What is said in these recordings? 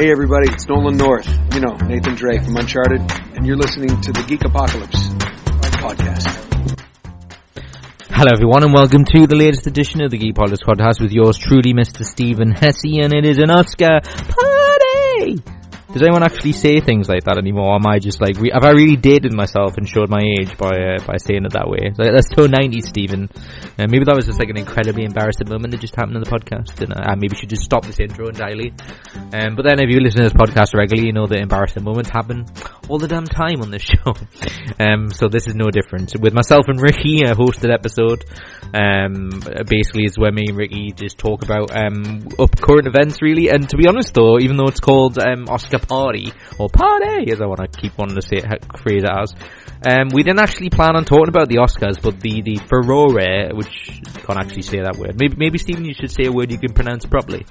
Hey everybody, it's Nolan North. You know, Nathan Drake from Uncharted, and you're listening to the Geek Apocalypse podcast. Hello everyone and welcome to the latest edition of the Geek Apocalypse podcast with yours truly, Mr. Stephen Hesse, and it is an Oscar party! Does anyone actually say things like that anymore? Or am I just like, have I really dated myself and showed my age by uh, by saying it that way? Like, that's so 90s, Stephen. Uh, maybe that was just like an incredibly embarrassing moment that just happened in the podcast, and I, I maybe should just stop this intro entirely. Um, but then if you listen to this podcast regularly, you know that embarrassing moments happen all the damn time on this show. um, so this is no different. With myself and Ricky, a hosted episode, um, basically it's where me and Ricky just talk about um, up current events really. And to be honest though, even though it's called um, Oscar Party or Party, as I want to keep wanting to say it, phrase it as, um, we didn't actually plan on talking about the Oscars, but the the furore, which can't actually say that word. Maybe maybe Stephen, you should say a word you can pronounce properly.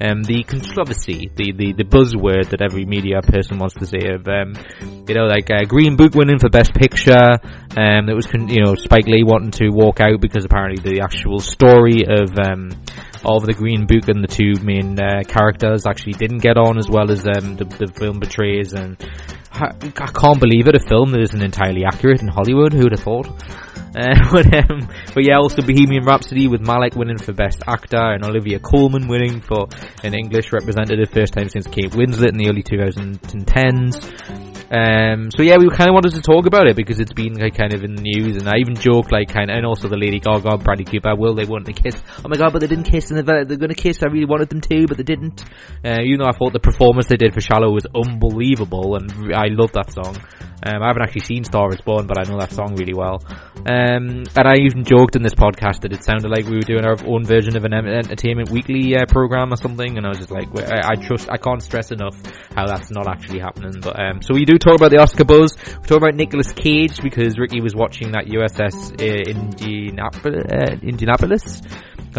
Um, the controversy, the, the the buzzword that every media person wants to say of um, you know, like uh, Green Book winning for Best Picture. Um, it was you know Spike Lee wanting to walk out because apparently the actual story of um, of the Green Book and the two main uh, characters actually didn't get on as well as um, the, the film portrays. And I, I can't believe it, a film that isn't entirely accurate in Hollywood. Who'd have thought? Uh, but, um, but yeah, also Bohemian Rhapsody with Malek winning for Best Actor and Olivia Colman winning for an English representative, first time since Kate Winslet in the early 2010s. Um, so yeah, we kind of wanted to talk about it because it's been like, kind of in the news, and I even joked like kind of, and also the Lady Gaga, Bradley Cooper, will they want to kiss? Oh my god, but they didn't kiss, and they're, they're going to kiss. I really wanted them to, but they didn't. Uh, you know, I thought the performance they did for Shallow was unbelievable, and I love that song. Um, I haven't actually seen Star is Born, but I know that song really well. Um, and I even joked in this podcast that it sounded like we were doing our own version of an Entertainment Weekly uh, program or something, and I was just like, I, I, trust, I can't stress enough how that's not actually happening. But um, so we do talk about the Oscar buzz. We talk about Nicolas Cage because Ricky was watching that USS uh. Uh, Indianapolis.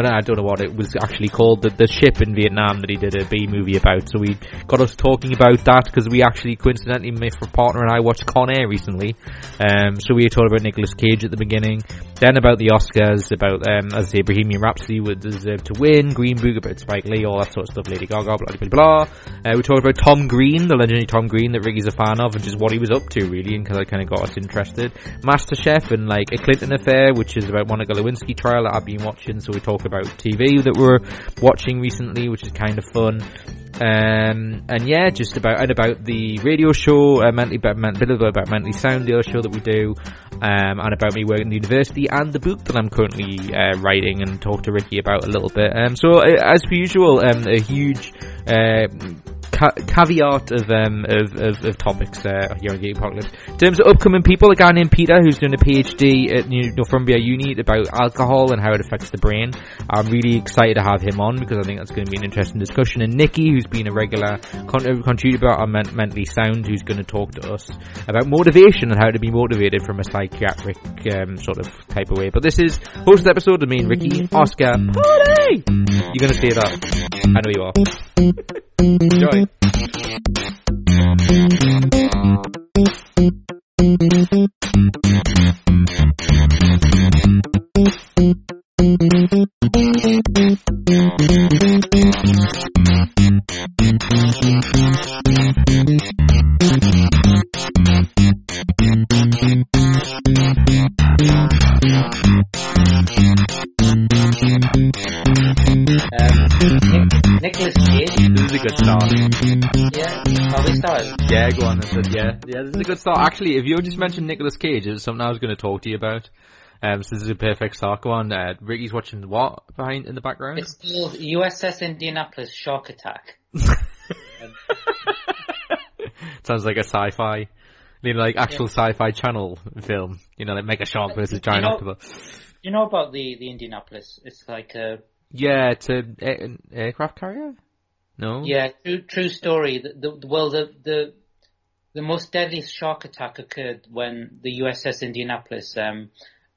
I don't, know what it was actually called, the, the ship in Vietnam that he did a B movie about. So we got us talking about that because we actually coincidentally, my partner and I watched Con Air recently. Um, so we talked about Nicolas Cage at the beginning, then about the Oscars, about um, as I say, Bohemian Rhapsody would deserve to win, Green Book about Spike Lee, all that sort of stuff, Lady Gaga, blah blah blah. Uh, we talked about Tom Green, the legendary Tom Green that Ricky's a fan of, and just what he was up to really, and because I kind of got us interested. MasterChef and like a Clinton affair, which is about Monica Lewinsky trial that I've been watching. So we talk about TV that we're watching recently, which is kind of fun. Um, and yeah, just about and about the radio show, uh, mentally about, about mentally sound, the other show that we do, um, and about me working at the university and the book that I'm currently uh, writing and talk to Ricky about a little bit. Um, so uh, as per usual, um, a huge uh, ca- caveat of, um, of, of, of topics uh, here on Geek Apocalypse. In terms of upcoming people, a guy named Peter who's doing a PhD at Northumbria Uni about alcohol and how it affects the brain. I'm really excited to have him on because I think that's going to be an interesting discussion. And Nikki, who's been a regular con- contributor on Men- Mentally Sound, who's going to talk to us about motivation and how to be motivated from a psychiatric um, sort of type of way. But this is host episode of me and Ricky, Oscar, party! You're going to say that. I know you are. Enjoy. Good start. Yeah, have we started? Yeah, go on. I said, yeah, yeah. This is a good start. Actually, if you just mentioned Nicolas Cage, it's something I was going to talk to you about. Um, so this is a perfect start. Go on. Uh, Ricky's watching what behind in the background? It's called USS Indianapolis Shark Attack. Sounds like a sci-fi, you know, like actual sci-fi channel film. You know, like Mega Shark versus Giant know- Octopus. You know about the, the Indianapolis? It's like a, Yeah, it's a, a- an aircraft carrier. No. yeah, true, true story. The, the, well, the, the, the most deadliest shark attack occurred when the USS Indianapolis, um,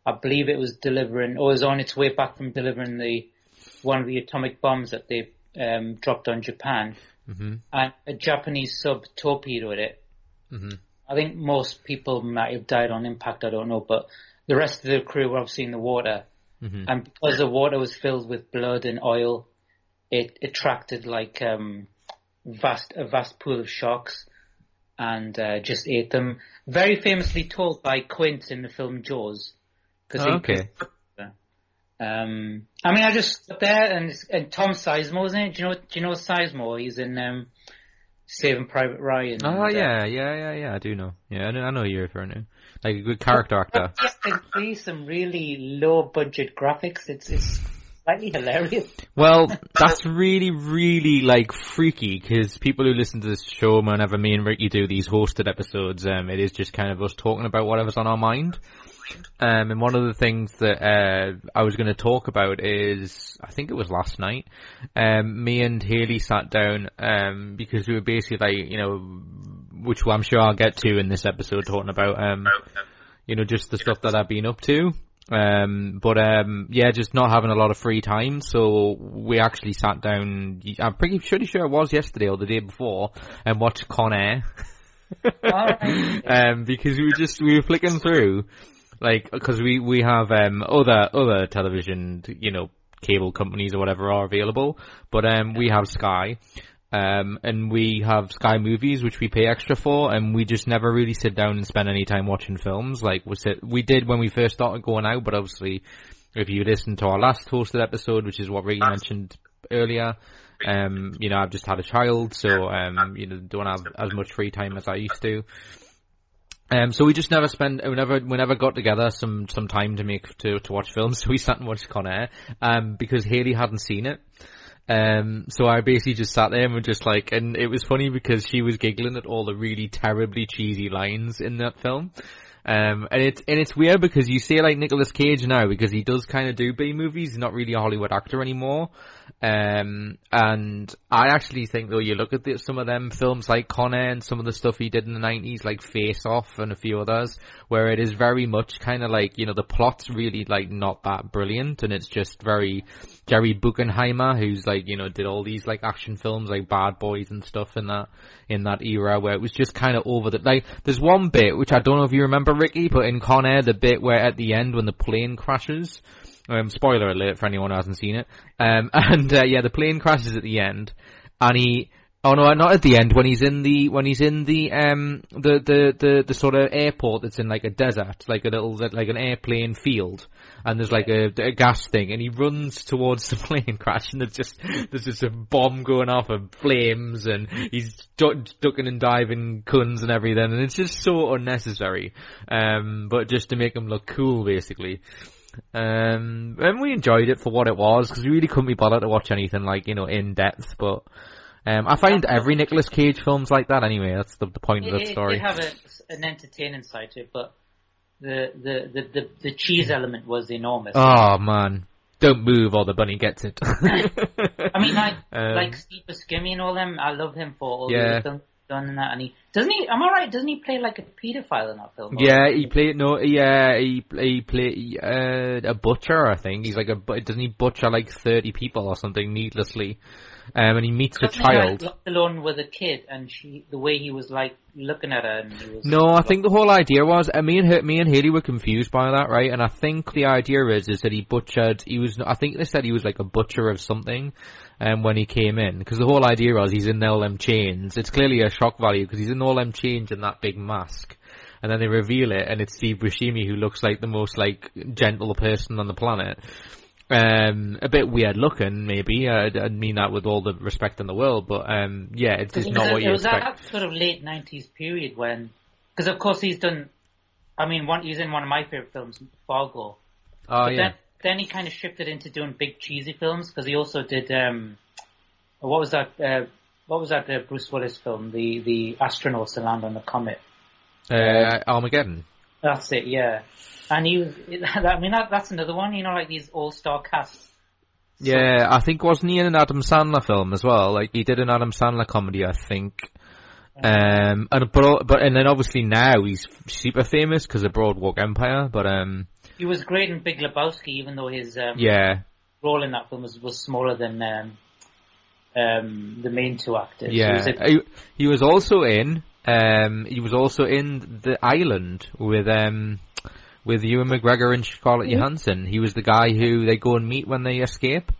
I believe it was delivering, or was on its way back from delivering the, one of the atomic bombs that they, um, dropped on Japan. Mhm. And a Japanese sub torpedoed it. Mhm. I think most people might have died on impact, I don't know, but the rest of the crew were obviously in the water. Mhm. And because the water was filled with blood and oil, it attracted like, um, vast a vast pool of sharks and uh, just ate them. Very famously told by Quint in the film Jaws. Cause Oh, okay. Um, I mean, I just up there and and Tom Sizemore, isn't it? Do you know do you know Sizemore? He's in um, Saving Private Ryan. Oh and, uh, yeah, yeah, yeah, yeah. I do know. Yeah, I know, I know you're referring to. Like a good character actor. They see some really low budget graphics. It's it's slightly hilarious. Well, that's really, really like freaky because people who listen to this show, whenever me and Ricky do these hosted episodes, um, it is just kind of us talking about whatever's on our mind. Um, and one of the things that uh, I was going to talk about is, I think it was last night. Um, me and Haley sat down um, because we were basically like, you know, which I'm sure I'll get to in this episode, talking about, um, you know, just the stuff that I've been up to. Um, but um, yeah, just not having a lot of free time. So we actually sat down. I'm pretty pretty sure it was yesterday or the day before, and watched Con Air. Um, because we were just we were flicking through, like because we we have um other other television, you know, cable companies or whatever are available, but um we have Sky. Um, and we have Sky Movies, which we pay extra for, and we just never really sit down and spend any time watching films. Like we sit, we did when we first started going out, but obviously, if you listen to our last hosted episode, which is what Ricky mentioned earlier, um, you know, I've just had a child, so um, you know, don't have as much free time as I used to. Um, so we just never spend, we never, we never got together some, some time to make, to, to watch films, so we sat and watched Con Air, um, because Haley hadn't seen it. Um, so I basically just sat there and was just like, and it was funny because she was giggling at all the really terribly cheesy lines in that film. Um, and it's, and it's weird because you say like Nicolas Cage now because he does kind of do B movies, he's not really a Hollywood actor anymore. Um, and I actually think though you look at the, some of them films like Con Air and some of the stuff he did in the 90s like Face Off and a few others where it is very much kind of like, you know, the plot's really like not that brilliant and it's just very Jerry Bruckheimer who's like, you know, did all these like action films like Bad Boys and stuff in that, in that era where it was just kind of over the, like, there's one bit which I don't know if you remember Ricky, but in Con Air the bit where at the end when the plane crashes, um, spoiler alert for anyone who hasn't seen it. Um, and uh, yeah, the plane crashes at the end, and he. Oh no, not at the end. When he's in the when he's in the um the the the, the sort of airport that's in like a desert, like a little like an airplane field, and there's like a, a gas thing, and he runs towards the plane crash, and there's just there's just a bomb going off and flames, and he's du- ducking and diving guns and everything, and it's just so unnecessary. Um, but just to make him look cool, basically. Um, and we enjoyed it for what it was because we really couldn't be bothered to watch anything like you know in depth. But um, I find every Nicolas Cage film's like that anyway. That's the, the point of It, that it, story. it have a, an entertaining side to it, but the, the, the, the, the cheese element was enormous. Oh man, don't move or the bunny gets it. I mean, like Um, like Steve Buscemi and all them. I love him for all Yeah. the films and that. And he doesn't he? Am I right? Doesn't he play like a paedophile in that film? Yeah, he played no. Yeah, he he played uh, a butcher. I think he's like a. Doesn't he butcher like thirty people or something needlessly? Um, and he meets a Doesn't he, like, child. left alone with a kid, and she the way he was like looking at her, and he was No, I think the whole idea was, uh, me and her, me and Haley were confused by that, right? And I think the idea is, is that he butchered, he was, I think they said he was like a butcher of something, um, when he came in. Because the whole idea was he's in all them chains. It's clearly a shock value because he's in all them chains and that big mask. And then they reveal it and it's Steve Buscemi who looks like the most like gentle person on the planet. Um, a bit weird looking, maybe. I, I mean that with all the respect in the world, but um, yeah, it's just It not what it you was that sort of late nineties period when, because of course he's done. I mean, one he's in one of my favorite films, Fargo. Oh But yeah. then, then he kind of shifted into doing big cheesy films because he also did um, what was that? Uh, what was that uh, Bruce Willis film? The the astronauts that land on the comet. Uh, Armageddon. That's it, yeah. And he was. I mean, that, that's another one. You know, like these all star casts. Yeah, I think wasn't he in an Adam Sandler film as well? Like he did an Adam Sandler comedy, I think. Um, and but but and then obviously now he's super famous because of Boardwalk Empire. But um, He was great in Big Lebowski, even though his um, yeah, role in that film was, was smaller than um, um, the main two actors. He yeah. was a- He, he was also in um, he was also in The Island with um, with Ewan McGregor and Scarlett Johansson. He was the guy who they go and meet when they escape.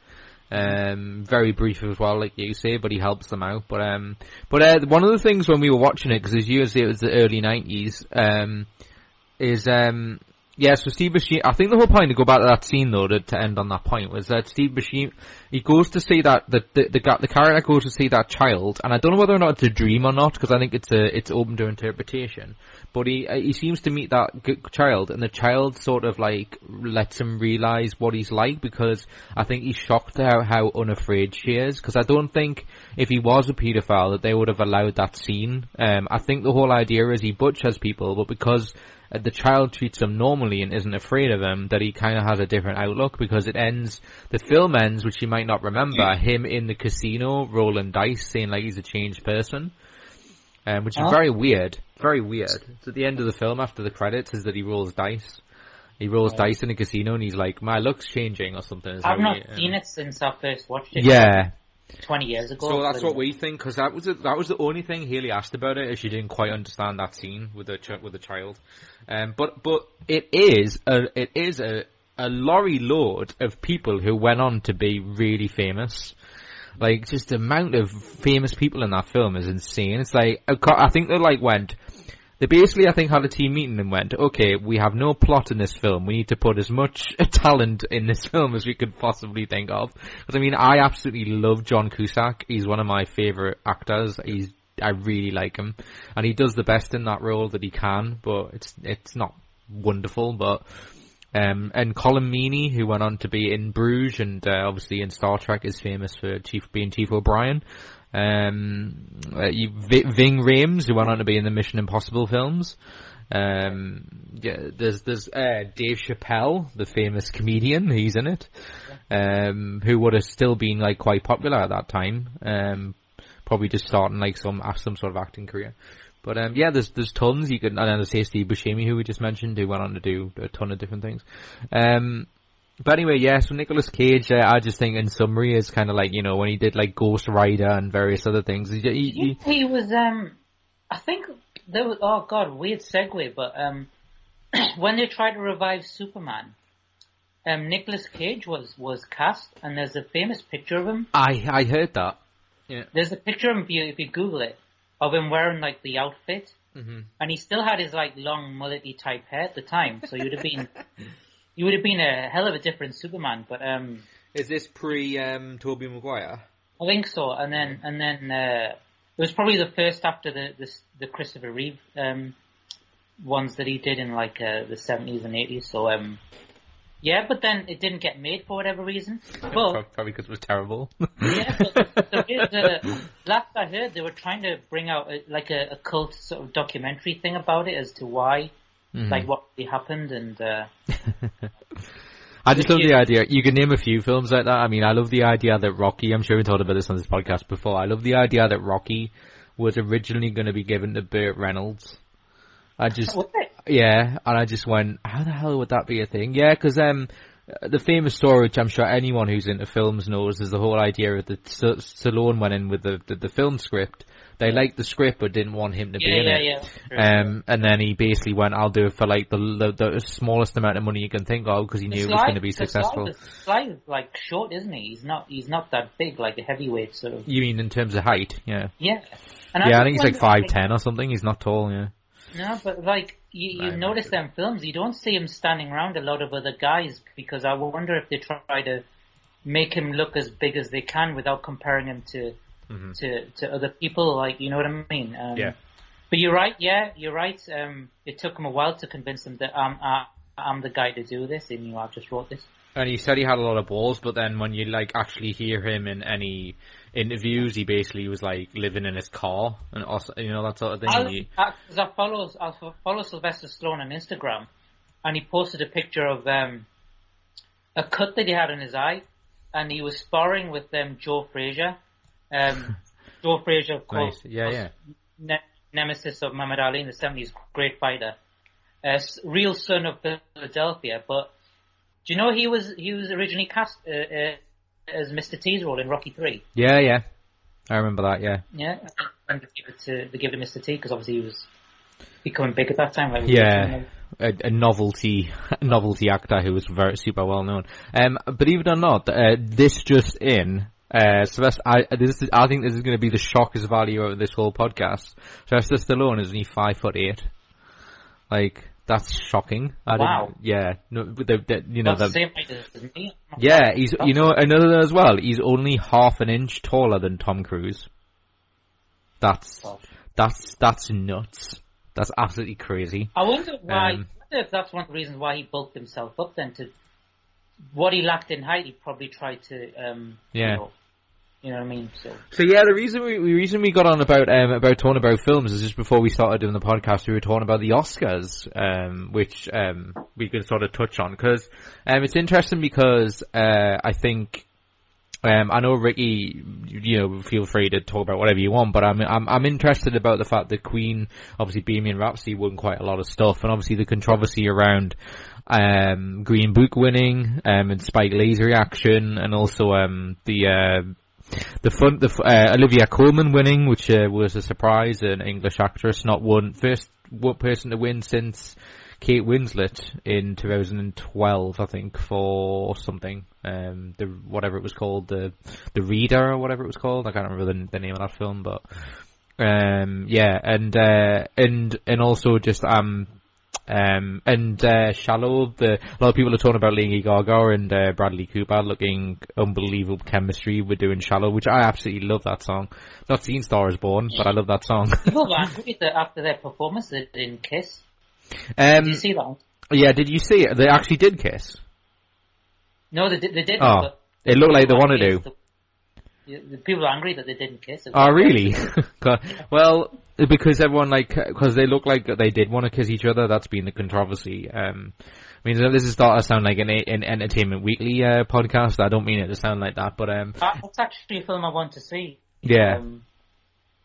Um, very brief as well, like you say, but he helps them out. But um, but uh, one of the things when we were watching it, because as you say, it was the early nineties, um, is um, yeah, so Steve Buscemi, I think the whole point to go back to that scene though, to, to end on that point, was that Steve Buscemi, he goes to see that, the, the, the, the character goes to see that child, and I don't know whether or not it's a dream or not, because I think it's a, it's open to interpretation, but he, uh, he seems to meet that child, and the child sort of like, lets him realize what he's like, because I think he's shocked how, how unafraid she is, because I don't think if he was a paedophile that they would have allowed that scene. Um, I think the whole idea is he butchers people, but because the child treats him normally and isn't afraid of him, that he kind of has a different outlook because it ends, the film ends, which you might not remember, him in the casino rolling dice saying like he's a changed person. Um, which is Huh? very weird. Very weird. It's at the end of the film after the credits is that he rolls dice. He rolls dice in a casino and he's like, my look's changing or something. Is I've how not he- um, seen it since I first watched it. Yeah, 20 years ago. so that's what we think because that was the, that was the only thing Haley asked about it. Is she didn't quite understand that scene with the ch- with the child. Um, but but it is a it is a a lorry load of people who went on to be really famous. Like just the amount of famous people in that film is insane. It's like I think they like went. They basically, I think, had a team meeting and went, okay, we have no plot in this film. We need to put as much talent in this film as we could possibly think of. Because I mean, I absolutely love John Cusack. He's one of my favorite actors. He's, I really like him, and he does the best in that role that he can. But it's it's not wonderful. But um, and Colin Meaney, who went on to be in Bruges and uh, obviously in Star Trek, is famous for Chief being Chief O'Brien. Um, uh, you, Ving Rhames, who went on to be in the Mission Impossible films. Um, yeah, there's there's uh, Dave Chappelle, the famous comedian. He's in it. Um, who would have still been like quite popular at that time. Um, probably just starting like some some sort of acting career. But um, yeah, there's there's tons you could, and then there's Steve Buscemi, who we just mentioned, who went on to do a ton of different things. Um, but anyway, yeah, so Nicolas Cage, uh, I just think in summary is kind of like, you know, when he did like Ghost Rider and various other things, he, he, he, He was, um, I think there was, oh god, weird segue, but, um, when they tried to revive Superman, um, Nicolas Cage was, was cast, and there's a famous picture of him. I, I heard that. Yeah. There's a picture of him, if you, if you Google it, of him wearing like the outfit, hmm and he still had his like long mullety type hair at the time, so you would have been, you would have been a hell of a different Superman, but, um, Is this pre, um, Tobey Maguire? I think so, and then and then uh, it was probably the first after the the, the Christopher Reeve um, ones that he did in like uh, the seventies and eighties. So um, yeah, but then it didn't get made for whatever reason. But Probably because it was terrible. yeah, but the, the, last I heard, they were trying to bring out a, like a, a cult sort of documentary thing about it as to why, Mhm. like what really happened, and uh, I just love the idea. You can name a few films like that. I mean, I love the idea that Rocky. I'm sure we talked about this on this podcast before. I love the idea that Rocky was originally going to be given to Burt Reynolds. I just, yeah, and I just went, how the hell would that be a thing? Yeah, because um, the famous story, which I'm sure anyone who's into films knows, is the whole idea of the St- Stallone went in with the, the the film script. They liked the script but didn't want him to be Yeah, in yeah, it. yeah. Um, and then he basically went, "I'll do it for like the the, the smallest amount of money you can think of because he knew it was going to be successful." The Sly is like short, isn't he? He's not. He's not that big, like a heavyweight sort of. You mean in terms of height? Yeah, Yeah. And yeah. I just think he's like five ten or something. He's not tall. Yeah. No, but like you, you Right, notice them films, you don't see him standing around a lot of other guys because I wonder if they try to make him look as big as they can without comparing him to Mhm. to to other people. Like you know what I mean? Um, Yeah. But you're right. Yeah, you're right. Um, it took him a while to convince him that I'm I, I'm the guy to do this, and you know I've just wrote this. And he said he had a lot of balls, but then when you like actually hear him in any interviews, he basically was like living in his car and also, you know that sort of thing. You- I, I follow I follow Sylvester Stallone on Instagram, and he posted a picture of um, a cut that he had in his eye, and he was sparring with um, Joe Frazier. Um, Joe Frazier, of course, Nice. Yeah, yeah. Ne- nemesis of Muhammad Ali in the seventies, great fighter, uh, real son of Philadelphia. But do you know he was he was originally cast uh, uh, as Mr. T's role in Rocky Three? yeah, yeah. I remember that. Yeah. Yeah, and they give it to they give it to Mr. T because obviously he was becoming big at that time. Like Yeah. a, a novelty novelty actor who was very super well known. Um, believe it or not, uh, this just in. Uh, Sylvester, I, this is, I think this is going to be the shockest value of this whole podcast. Sylvester Stallone is only five foot eight. Like, that's shocking. I Wow. Yeah. No, the, the, you know, the, the same height as me. yeah, he's, you know, another as well, he's only half an inch taller than Tom Cruise. That's, Gosh. that's, that's nuts. That's absolutely crazy. I wonder why. Um, I wonder if that's one of the reasons why he bulked himself up. Then to what he lacked in height, he probably tried to. Um, Yeah. You know, you know what I mean? So So yeah, the reason we, the reason we got on about um, about talking about films is just before we started doing the podcast, we were talking about the Oscars, um, which um, we can sort of touch on because um, it's interesting because uh, I think um, I know Ricky, you know, feel free to talk about whatever you want, but I'm I'm I'm interested about the fact that Queen, obviously Bohemian Rhapsody, won quite a lot of stuff, and obviously the controversy around um, Green Book winning, um, and Spike Lee's reaction, and also um, the uh, the fun, the uh, Olivia Colman winning, which uh, was a surprise, an English actress, not one first one person to win since Kate Winslet in 2012, I think, for something, um, the whatever it was called, the the Reader or whatever it was called. I can't remember the, the name of that film, but um, yeah, and uh, and and also just um. Um, and, uh, Shallow, the, a lot of people are talking about Lady Gaga and, uh, Bradley Cooper looking unbelievable chemistry with doing Shallow, which I absolutely love that song. Not seen Star is Born, but I love that song. people were angry that after their performance they didn't kiss. um, Did you see that? yeah, did you see it? They actually did kiss. No, they did. They didn't. Oh, but it looked like they wanted to. the, the people are angry that they didn't kiss. Oh, really? well, because everyone like, because they look like they did want to kiss each other. That's been the controversy. Um, I mean, this is starting to sound like an, an Entertainment Weekly uh, podcast. I don't mean it to sound like that, but um, That's actually a film I want to see. yeah,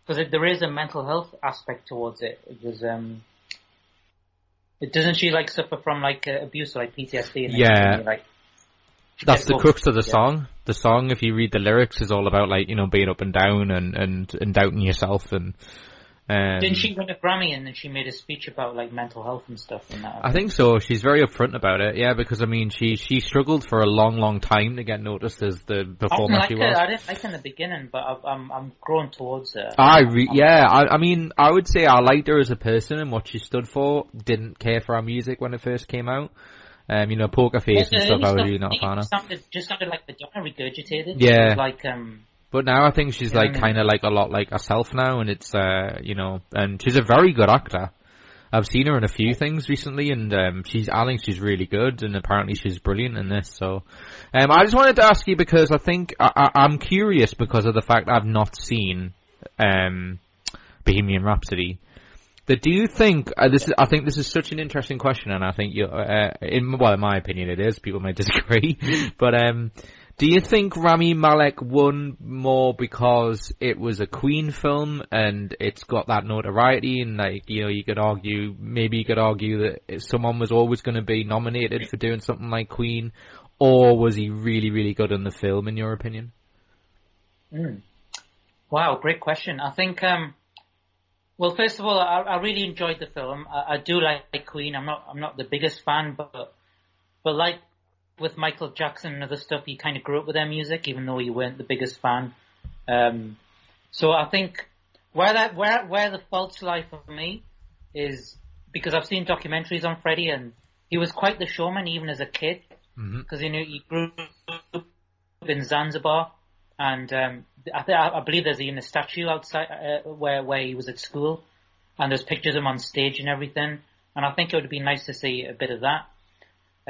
because there is a mental health aspect towards it. It was um, it doesn't she like suffer from like uh, abuse, or like PTSD? And Yeah. Like that's the crux of the Yeah. song. The song, if you read the lyrics, is all about like you know being up and down and and and doubting yourself and. Um, Didn't she win a Grammy and then she made a speech about like mental health and stuff and that? I think so. She's very upfront about it. Yeah, because I mean, she she struggled for a long, long time to get noticed as the performer like she her. was. I didn't like her in the beginning, but I, I'm I'm grown towards her. I re- yeah, I, I mean, I would say I liked her as a person and what she stood for. Didn't care for her music when it first came out. Um, you know, Poker Face and stuff. I was really not a fan of. Sounded, just sounded like Madonna regurgitated. Yeah. Like um, But now I think she's Yeah, like kind of like a lot like herself now, and it's uh, you know, and she's a very good actor. I've seen her in a few things recently, and um, she's I think she's really good, and apparently she's brilliant in this. So, um, I just wanted to ask you because I think I, I, I'm curious because of the fact I've not seen um, Bohemian Rhapsody. That do you think uh, this is? I think this is such an interesting question, and I think you, uh, in well, in my opinion, it is. People may disagree, but um, do you think Rami Malek won more because it was a Queen film and it's got that notoriety, and like you know, you could argue, maybe you could argue that someone was always going to be nominated for doing something like Queen, or was he really, really good in the film, in your opinion? Mm. Wow, great question. I think, um, well, first of all, I, I really enjoyed the film. I, I do like Queen. I'm not, I'm not the biggest fan, but, but like with Michael Jackson and other stuff, you kind of grew up with their music, even though you weren't the biggest fan. Um, so I think where that, where, where the faults lie for me is because I've seen documentaries on Freddie and he was quite the showman even as a kid Mm-hmm. because you know he grew up in Zanzibar, and um, I, th- I believe there's even a statue outside uh, where where he was at school, and there's pictures of him on stage and everything. And I think it would be nice to see a bit of that.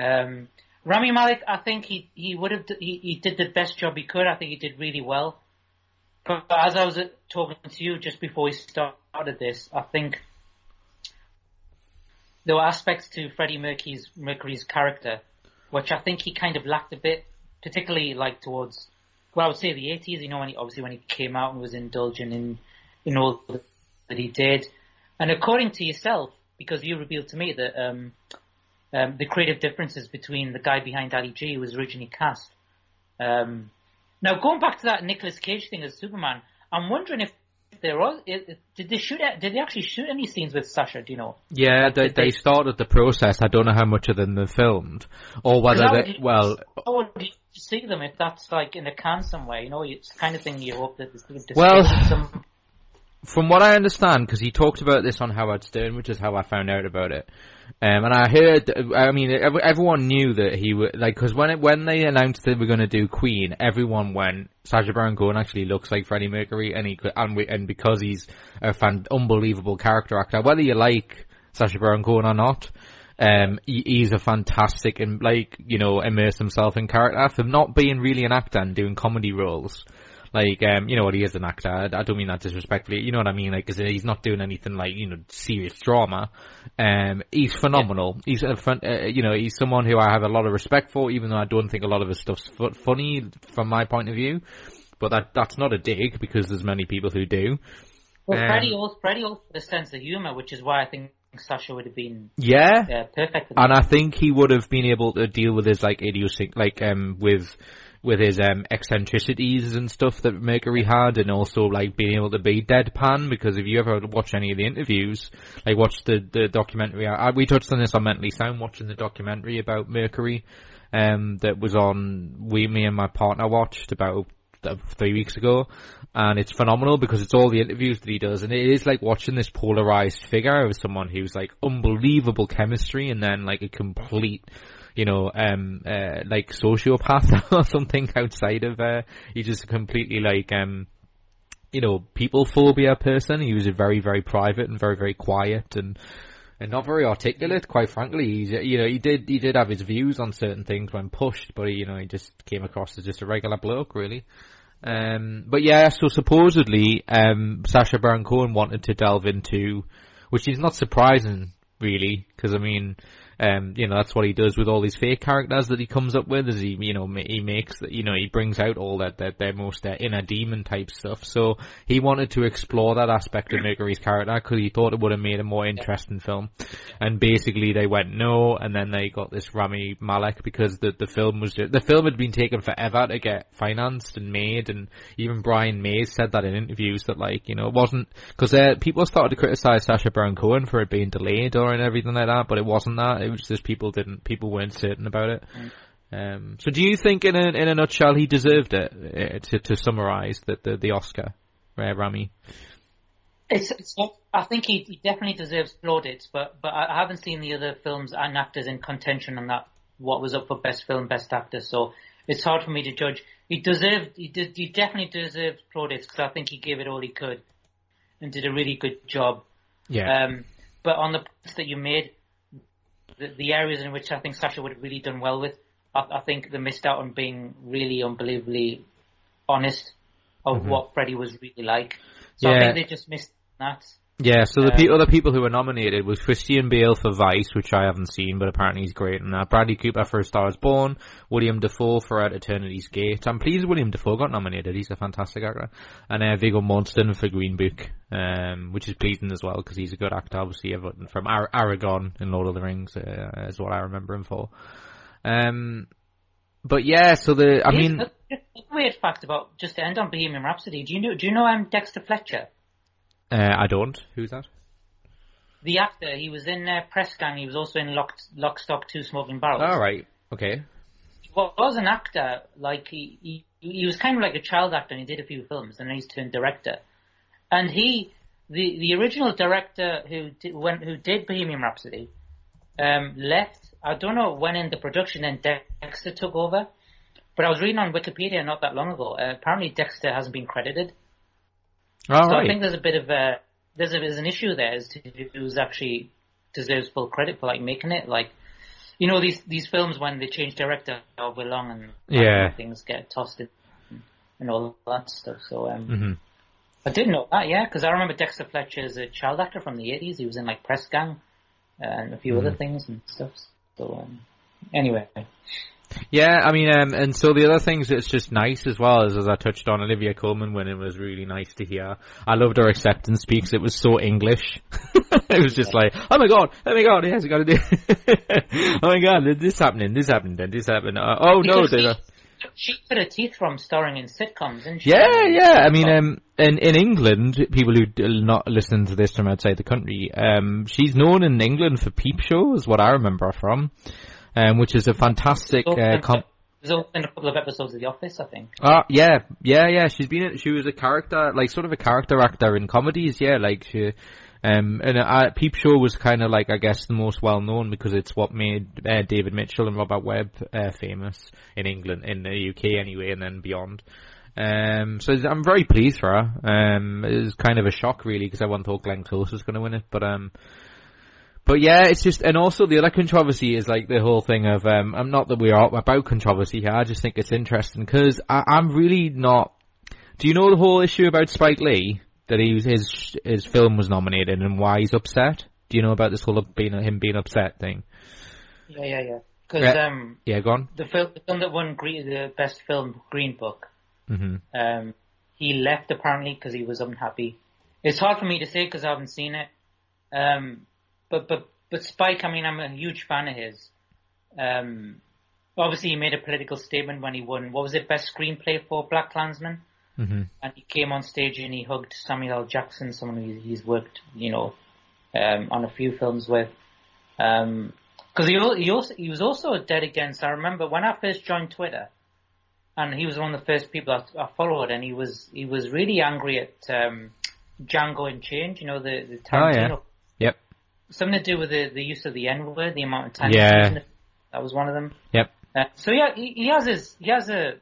Um, Rami Malek, I think he he would have he, he did the best job he could. I think he did really well. But as I was talking to you just before we started this, I think there were aspects to Freddie Mercury's Mercury's character which I think he kind of lacked a bit, particularly like towards, well, I would say the 80s, you know, when he, obviously when he came out and was indulging in, in all that he did. And according to yourself, because you revealed to me that, um, um, the creative differences between the guy behind Ali G who was originally cast. Um, now going back to that Nicolas Cage thing as Superman, I'm wondering if there was. Did they shoot? Did they actually shoot any scenes with Sacha? Do you know? Yeah, Like, they, they they- started the process. I don't know how much of them they filmed, or whether they, you- well, How would you see them if that's like in a can somewhere? You know, it's the kind of thing you hope that there's Well- some. From what I understand, because he talked about this on Howard Stern, which is how I found out about it. Um, and I heard, I mean, everyone knew that he would, like, because when when they announced that we're going to do Queen, everyone went, Sacha Baron Cohen actually looks like Freddie Mercury, and he could, and, we, and because he's a fan, unbelievable character actor, whether you like Sacha Baron Cohen or not, um, he, he's a fantastic and like, you know, immerse himself in character for not being really an actor and doing comedy roles. Like, um, you know what, he is an actor. I, I don't mean that disrespectfully. You know what I mean? Like, 'cause he's not doing anything like, you know, serious drama. Um, he's phenomenal. He's a fun, uh, you know, he's someone who I have a lot of respect for, even though I don't think a lot of his stuff's fu- funny from my point of view. But that, that's not a dig because there's many people who do. Well, Um, Freddie also, Freddie also has a sense of humor, which is why I think Sacha would have been Yeah. uh, perfect. and. I think he would have been able to deal with his like idiosyncrasy, like um with with his um eccentricities and stuff that Mercury had, and also like being able to be deadpan. Because if you ever watch any of the interviews, like watch the the documentary, I, we touched on this on Mentally Sound, watching the documentary about Mercury, um that was on we me and my partner watched about uh, three weeks ago, and it's phenomenal because it's all the interviews that he does, and it is like watching this polarized figure of someone who's like unbelievable chemistry, and then like a complete, you know, um, uh, like sociopath or something outside of, uh, he's just completely like, um, you know, people phobia person. He was a very, very private and very, very quiet and, and not very articulate, quite frankly. He's, you know, he did, he did have his views on certain things when pushed, but he, you know, he just came across as just a regular bloke, really. Um, but yeah, so supposedly, um, Sacha Baron Cohen wanted to delve into, which is not surprising, really, because I mean, um, you know, that's what he does with all these fake characters that he comes up with. Is he, you know, he makes, you know, he brings out all that that their most uh, inner demon type stuff. So he wanted to explore that aspect of Mercury's character because he thought it would have made a more interesting film. And basically, they went no, and then they got this Rami Malek because the the film was the film had been taken forever to get financed and made, and even Brian Mays said that in interviews that like you know it wasn't because uh, people started to criticize Sacha Baron Cohen for it being delayed or and everything like that, but it wasn't that. It was just people didn't people weren't certain about it. Um, so do you think, in a in a nutshell, he deserved it? Uh, to to summarize the the, the Oscar, uh, Rami? It's, it's I think he, he definitely deserves plaudits, but but I haven't seen the other films and actors in contention on that. What was up for best film, best actor? So it's hard for me to judge. He deserved, he did, he definitely deserved plaudits because I think he gave it all he could and did a really good job. Yeah. Um, but on the points that you made, the, the areas in which I think Sacha would have really done well with, I, I think they missed out on being really unbelievably honest of mm-hmm. what Freddie was really like. So I think they just missed that. Yeah, so the Um, pe- other people who were nominated was Christian Bale for Vice, which I haven't seen, but apparently he's great in that. Bradley Cooper for A Star Is Born, William Dafoe for At Eternity's Gate. I'm pleased William Dafoe got nominated. He's a fantastic actor. And uh, Viggo Mortensen for Green Book, um, which is pleasing as well because he's a good actor. Obviously, from Ar- Aragorn in Lord of the Rings uh, is what I remember him for. Um, but yeah, so the I Here's mean, a, a weird fact about just to end on Bohemian Rhapsody. Do you know? Do you know um, Dexter Fletcher, uh, I don't. Who's that? the actor? He was in uh, Press Gang. He was also in Lock, Lock Stock, Two Smoking Barrels. All right. Okay. He was an actor. Like he, he, he was kind of like a child actor. and He did a few films, and then he's turned director. And he, the the original director who did, when, who did Bohemian Rhapsody, um, left. I don't know when in the production, and Dexter took over. But I was reading on Wikipedia not that long ago. Uh, apparently, Dexter hasn't been credited. All So right. I think there's a bit of a there's a, there's an issue there as to who's actually deserves full credit for like making it. Like, you know, these these films when they change director all way along and Yeah. things get tossed in and all that stuff. So um, Mhm. I didn't know that, yeah, because I remember Dexter Fletcher as a child actor from the 80s. He was in like Press Gang uh, and a few Mm-hmm. other things and stuff. So um, anyway, Yeah, I mean, um, and so the other things that's just nice as well is, as I touched on, Olivia Colman when it was really nice to hear. I loved her acceptance speech. It was so English. it was just like, oh my god, oh my god, yes, I gotta do. oh my god, this happening, this happened, then this happened. Uh, oh no, Because there's he- a, she put her teeth from starring in sitcoms, didn't she? Yeah, yeah. I mean, um, in in England, people who are not listening to this from outside the country, um, she's known in England for Peep Show, is what I remember her from, um, which is a fantastic. Uh, com- There's also been a couple of episodes of The Office, I think. Ah, yeah, yeah, yeah. She's been. a, She was a character, like sort of a character actor in comedies. Yeah, like she. Um, and uh, Peep Show was kind of like, I guess, the most well known because it's what made uh, David Mitchell and Robert Webb uh, famous in England, in the UK anyway, and then beyond. Um, so I'm very pleased for her. Um, it was kind of a shock really because everyone thought Glenn Close was going to win it, but um, but yeah, it's just, and also the other controversy is like the whole thing of, um, I'm not that we're about controversy here, I just think it's interesting because I'm really not, do you know the whole issue about Spike Lee? That he was, his, his film was nominated and why he's upset? Do you know about this whole being, him being upset thing? Yeah, yeah, yeah. Because, Yeah. um, Yeah, go on. the film, the film that won Green, the best film, Green Book, hmm um, he left apparently because he was unhappy. It's hard for me to say because I haven't seen it. Um, but, but, but Spike, I mean, I'm a huge fan of his. Um, obviously he made a political statement when he won, what was it, best screenplay for Black Klansman? hmm and he came on stage and he hugged Samuel L. Jackson, someone who he's worked, you know, um, on a few films with. Um 'cause cause he, he also, he was also dead against, I remember when I first joined Twitter, and he was one of the first people I, I followed, and he was, he was really angry at, um, Django Unchained, you know, the, the Oh, yeah. Something to do with the, the use of the N word, the amount of time. Yeah. That was one of them. Yep. Uh, so yeah, he, he has his he has a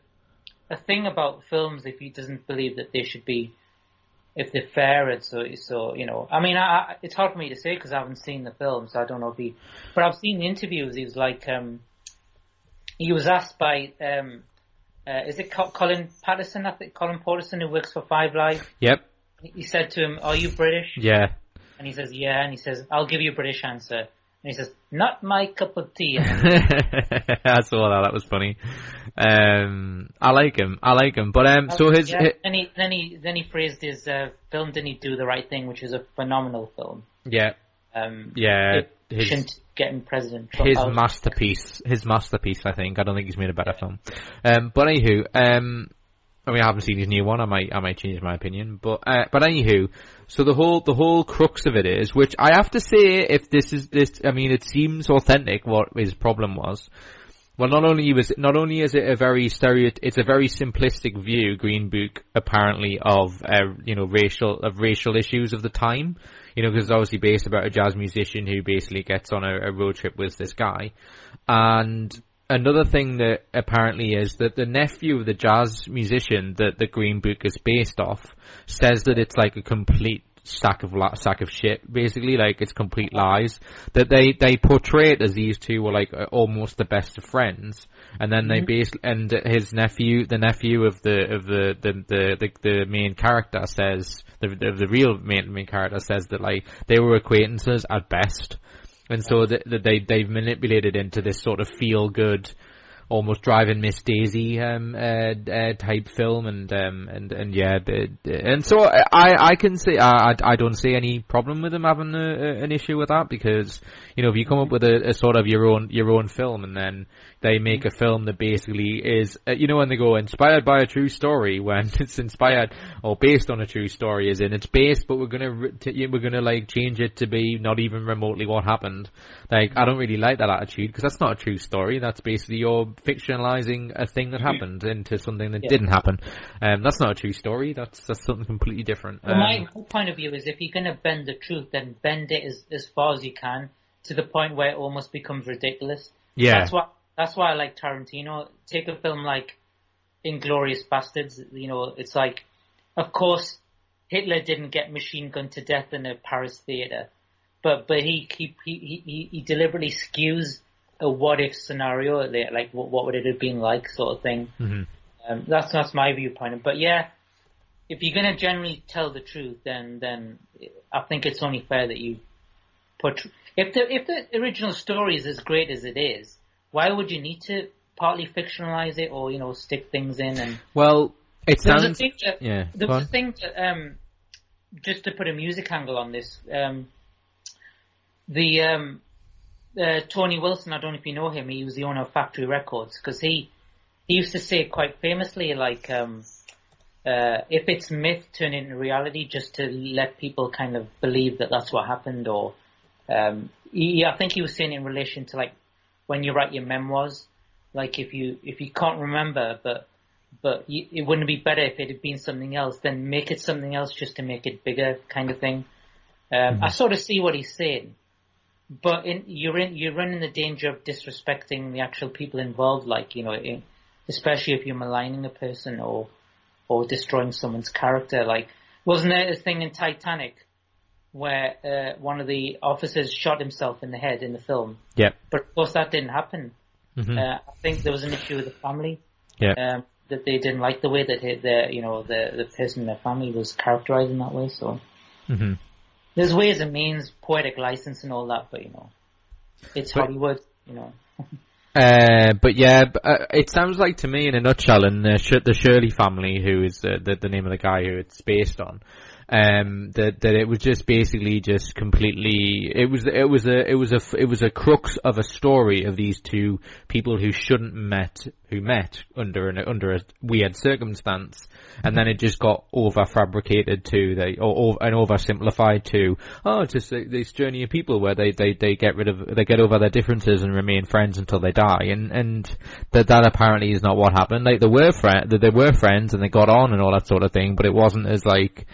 a thing about films if he doesn't believe that they should be if they're fair and so so you know I mean I, I, it's hard for me to say because I haven't seen the film so I don't know if he but I've seen the interviews he was like um he was asked by um uh, is it Colin Paterson I think Colin Paterson who works for Five Live Yep. he said to him are you British Yeah. And he says yeah and he says I'll give you a British answer and he says not my cup of tea I saw that. That was funny. Um, I like him. I like him. But um, so his, yeah, hi- then he then he then he praised his uh, film "Didn't He Do the Right Thing," which is a phenomenal film. yeah, Um, yeah, his shouldn't getting President Trump his out. masterpiece. His masterpiece. I think. I don't think he's made a better film. Um, but anywho, um, I mean, I haven't seen his new one. I might, I might change my opinion. But, uh, but anywho, so the whole, the whole crux of it is, which I have to say, if this is this, I mean, it seems authentic what his problem was. Well, not only was not only is it a very stereo, it's a very simplistic view, Green Book apparently of uh, you know racial of racial issues of the time. You know, because it's obviously based about a jazz musician who basically gets on a, a road trip with this guy, and another thing that apparently is that the nephew of the jazz musician that the Green Book is based off says that it's like a complete sack of la- sack of shit. Basically, like it's complete lies. That they they portray it as these two were like almost the best of friends, and then they mm-hmm. base and his nephew, the nephew of the of the the the, the, the main character says the, the the real main main character says that like they were acquaintances at best. And so that that they they've manipulated into this sort of feel good, almost driving Miss Daisy um uh, uh type film, and um and and yeah, and so I I can say I I don't see any problem with them having a, a, an issue with that because you know if you come up with a, a sort of your own your own film and then they make a film that basically is, uh, you know, when they go inspired by a true story, when it's inspired or based on a true story, is in it's based, but we're gonna we're gonna like change it to be not even remotely what happened. Like, I don't really like that attitude because that's not a true story. That's basically you're fictionalizing a thing that happened into something that Yeah. didn't happen. Um, that's not a true story. That's that's something completely different. Well, Um, my whole point of view is if you're going to bend the truth, then bend it as, as far as you can to the point where it almost becomes ridiculous. yeah, That's why that's why I like Tarantino. Take a film like Inglorious Bastards. You know, it's like, of course, Hitler didn't get machine gunned to death in a Paris theater, but but he he he he, he deliberately skews a what if scenario, like like, what what would it have been like, sort of thing. Mhm. Um, that's that's my viewpoint. But yeah, if you're gonna generally tell the truth, then then I think it's only fair that you put if the if the original story is as great as it is, why would you need to partly fictionalize it or you know stick things in and well, it there was a sounds thing that, yeah. there was a thing that, um just to put a music angle on this um the um uh, Tony Wilson I don't know if you know him he was the owner of Factory Records because he he used to say quite famously, like, um, uh, if it's myth, turn it into reality, just to let people kind of believe that that's what happened. Or, um, he, I think he was saying in relation to like when you write your memoirs, like if you if you can't remember, but but you, it wouldn't be better if it had been something else, then make it something else just to make it bigger, kind of thing. Um, mm-hmm. I sort of see what he's saying, but in, you're in you're running the danger of disrespecting the actual people involved, like you know, in, especially if you're maligning a person or or destroying someone's character. Like, wasn't there a thing in Titanic where uh, one of the officers shot himself in the head in the film? Yeah. But of course, that didn't happen. Mm-hmm. Uh, I think there was an issue with the family. Yeah. Um, that they didn't like the way that the you know the the person in their family was characterized in that way. So mm-hmm. there's ways and means, poetic license and all that, but you know, it's but, Hollywood, you know. Uh, but yeah, but, uh, it sounds like to me in a nutshell, and the, Sh- the Shirley family, who is uh, the, the name of the guy who it's based on, um, that that it was just basically just completely it was it was a it was a it was a crux of a story of these two people who shouldn't met who met under an under a weird circumstance. And then it just got over fabricated to they or, or and oversimplified to oh just this journey of people where they, they they get rid of they get over their differences and remain friends until they die. And and that that apparently is not what happened. Like they were friend they were friends and they got on and all that sort of thing but it wasn't as like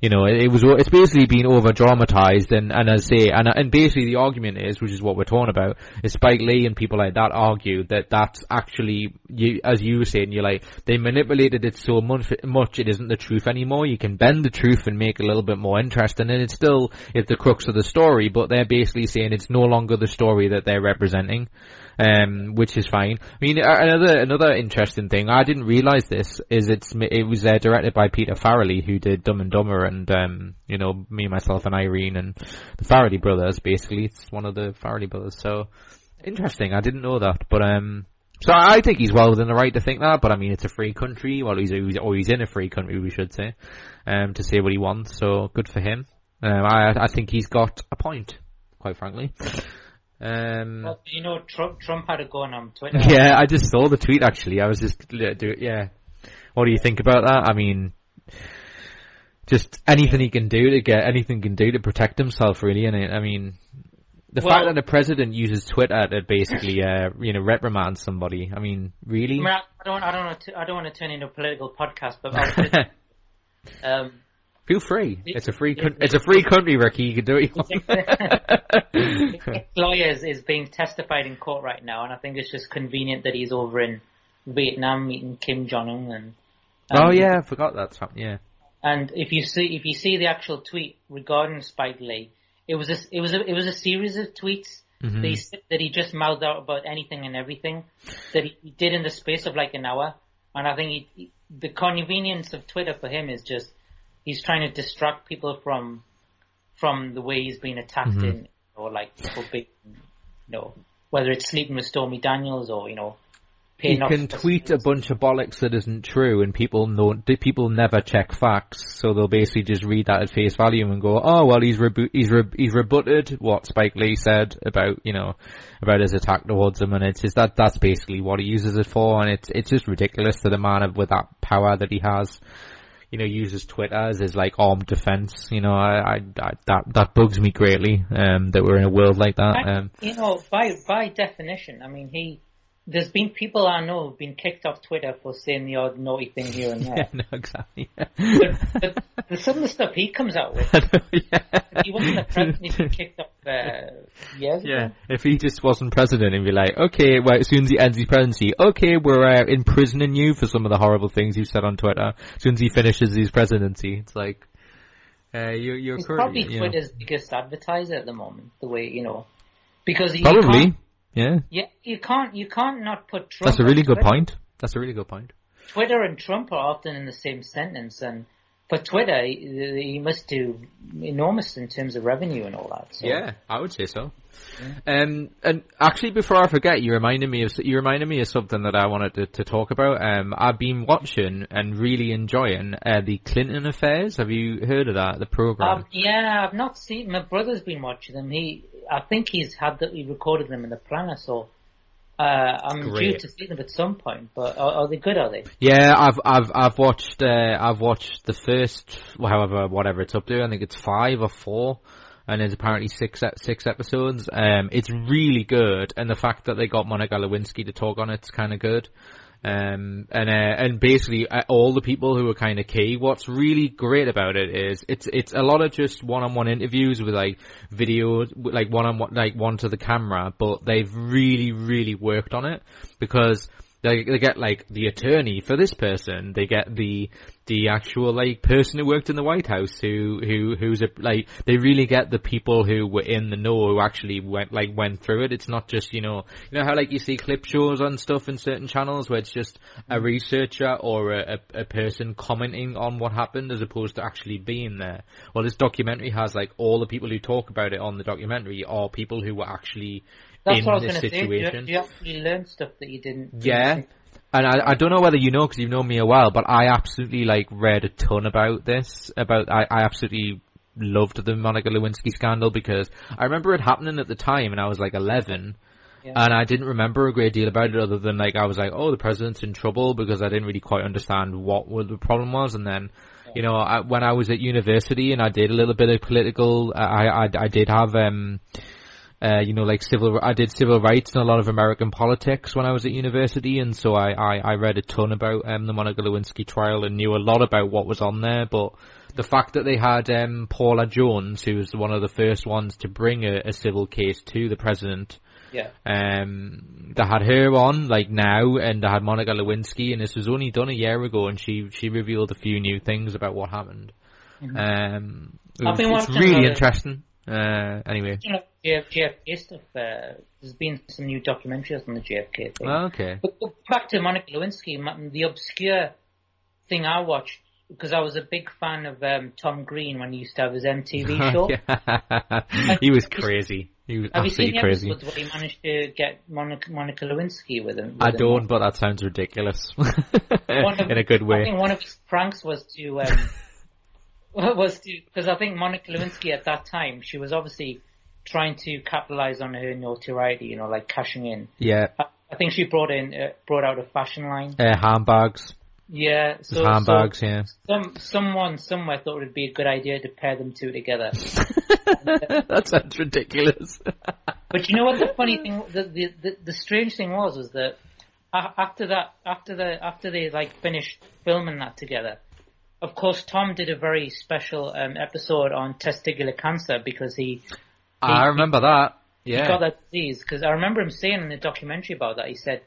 you know, it, it was, it's basically been over dramatized and, and I say, and, and basically the argument is, which is what we're talking about, is Spike Lee and people like that argue that that's actually, you, as you were saying, you're like, they manipulated it so much, much it isn't the truth anymore. You can bend the truth and make it a little bit more interesting and it's still, it's the crux of the story, but they're basically saying it's no longer the story that they're representing um, which is fine. I mean, another another interesting thing I didn't realize this is it's it was uh, directed by Peter Farrelly who did Dumb and Dumber and um, you know me myself and Irene and the Farrelly brothers. Basically, it's one of the Farrelly brothers. So interesting. I didn't know that, but um. So I think he's well within the right to think that, but I mean it's a free country. Well, he's, he's he's in a free country, we should say, um, to say what he wants. So good for him. Um, I I think he's got a point, quite frankly. Um, well, you know, Trump, Trump had a go on Twitter. Yeah, I just saw the tweet actually. I was just, yeah. What do you think about that? I mean, just anything he can do to get anything he can do to protect himself, really. And I mean, the well, fact that the president uses Twitter to basically, uh, you know, reprimand somebody. I mean, really? I, mean, I don't, I don't, want to, I don't want to turn into a political podcast, but um, Feel free. It's a free. Con- it's a free country, Ricky. You can do it. Lawyers is being testified in court right now, and I think it's just convenient that he's over in Vietnam meeting Kim Jong Un. And um, oh yeah, I forgot that. Yeah. And if you see if you see the actual tweet regarding Spike Lee, it was a it was a it was a series of tweets mm-hmm. that, he, that he just mouthed out about anything and everything that he did in the space of like an hour. And I think he, the convenience of Twitter for him is just he's trying to distract people from from the way he's being attacked mm-hmm. in, or like you know, whether it's sleeping with Stormy Daniels or you know. He can tweet a bunch of bollocks that isn't true, and people know people never check facts, so they'll basically just read that at face value and go, "Oh well, he's rebu- he's re- he's rebutted what Spike Lee said about you know about his attack towards him, and it's just that that's basically what he uses it for, and it's it's just ridiculous that a man with that power that he has you know, uses Twitter as his like armed defense. You know, I, I, I, that that bugs me greatly. Um, that we're in a world like that. Um, you know, by by definition, I mean he there's been people I know who've been kicked off Twitter for saying the odd naughty thing here and there. Yeah, no, exactly. Yeah. But, but some of the stuff he comes out with, yeah. he wasn't the president, he'd been kicked off uh, years Yeah, ago. if he just wasn't president, he'd be like, okay, well, as soon as he ends his presidency, okay, we're uh, imprisoning you for some of the horrible things you've said on Twitter. As soon as he finishes his presidency, it's like, uh, you, you're He's probably Twitter's know. biggest advertiser at the moment, the way, you know, because he Probably. Yeah. Yeah, you can't you can't not put Trump. That's a really good point. That's a really good point. Twitter and Trump are often in the same sentence, and for Twitter, he must do enormous in terms of revenue and all that. So. Yeah, I would say so. Yeah. Um, and actually, before I forget, you reminded me of you reminded me of something that I wanted to, to talk about. Um, I've been watching and really enjoying uh, the Clinton affairs. Have you heard of that? The program? Um, yeah, I've not seen. My brother's been watching them. He, I think he's had that. He recorded them in the planner. So Uh, I'm due to see them at some point, but are, are they good? Are they? Yeah, I've I've I've watched uh, I've watched the first however whatever it's up to. I think it's five or four, and there's apparently six six episodes. Um, it's really good, and the fact that they got Monica Lewinsky to talk on it's kind of good. Um, and uh, and basically uh, all the people who are kind of key. What's really great about it is it's it's a lot of just one-on-one interviews with like videos, with, like one-on-one, like one to the camera, but they've really really worked on it because they they get like the attorney for this person. They get the the actual like person who worked in the White House who who who's a like they really get the people who were in the know who actually went like went through it. It's not just you know you know how like you see clip shows on stuff in certain channels where it's just a researcher or a, a, a person commenting on what happened as opposed to actually being there. Well, this documentary has like all the people who talk about it on the documentary are people who were actually That's in what I was this to say. You, situation. you actually learn stuff that you didn't? didn't Yeah. And I, I don't know whether you know because you've known me a while, but I absolutely like read a ton about this. About I, I absolutely loved the Monica Lewinsky scandal because I remember it happening at the time, and I was like 11, Yeah. and I didn't remember a great deal about it other than like I was like, oh, the president's in trouble because I didn't really quite understand what, what the problem was, and then. You know, I, when I was at university and I did a little bit of political, I I, I did have um, uh, you know, like civil, I did civil rights and a lot of American politics when I was at university, and so I, I, I read a ton about um, the Monica Lewinsky trial and knew a lot about what was on there. But the fact that they had um, Paula Jones, who was one of the first ones to bring a, a civil case to the president, Yeah. um, they had her on like now, and they had Monica Lewinsky, and this was only done a year ago, and she she revealed a few new things about what happened. Um, it I've been it's watching really interesting. Uh, anyway, You know, JF, JFK stuff. Uh, there's been some new documentaries on the JFK thing. okay. But, but back to Monica Lewinsky, the obscure thing I watched because I was a big fan of um, Tom Green when he used to have his MTV show. Yeah. he was crazy. He was Have you seen absolutely crazy. where he managed to get Monica, Monica Lewinsky with him? I with him? don't, but that sounds ridiculous of- in a good way. I think one of his pranks was to um, was to because I think Monica Lewinsky at that time she was obviously trying to capitalize on her notoriety, you know, like cashing in. Yeah, I, I think she brought in uh, brought out a fashion line. uh, handbags, Yeah, so, handbags. so yeah, some someone somewhere thought it would be a good idea to pair them two together. that sounds ridiculous. But you know what the funny thing, the the the, the strange thing was, was that after that, after the after they like finished filming that together, of course Tom did a very special um, episode on testicular cancer because he I remember that. he got that disease. Because I remember him saying in the documentary about that, he said,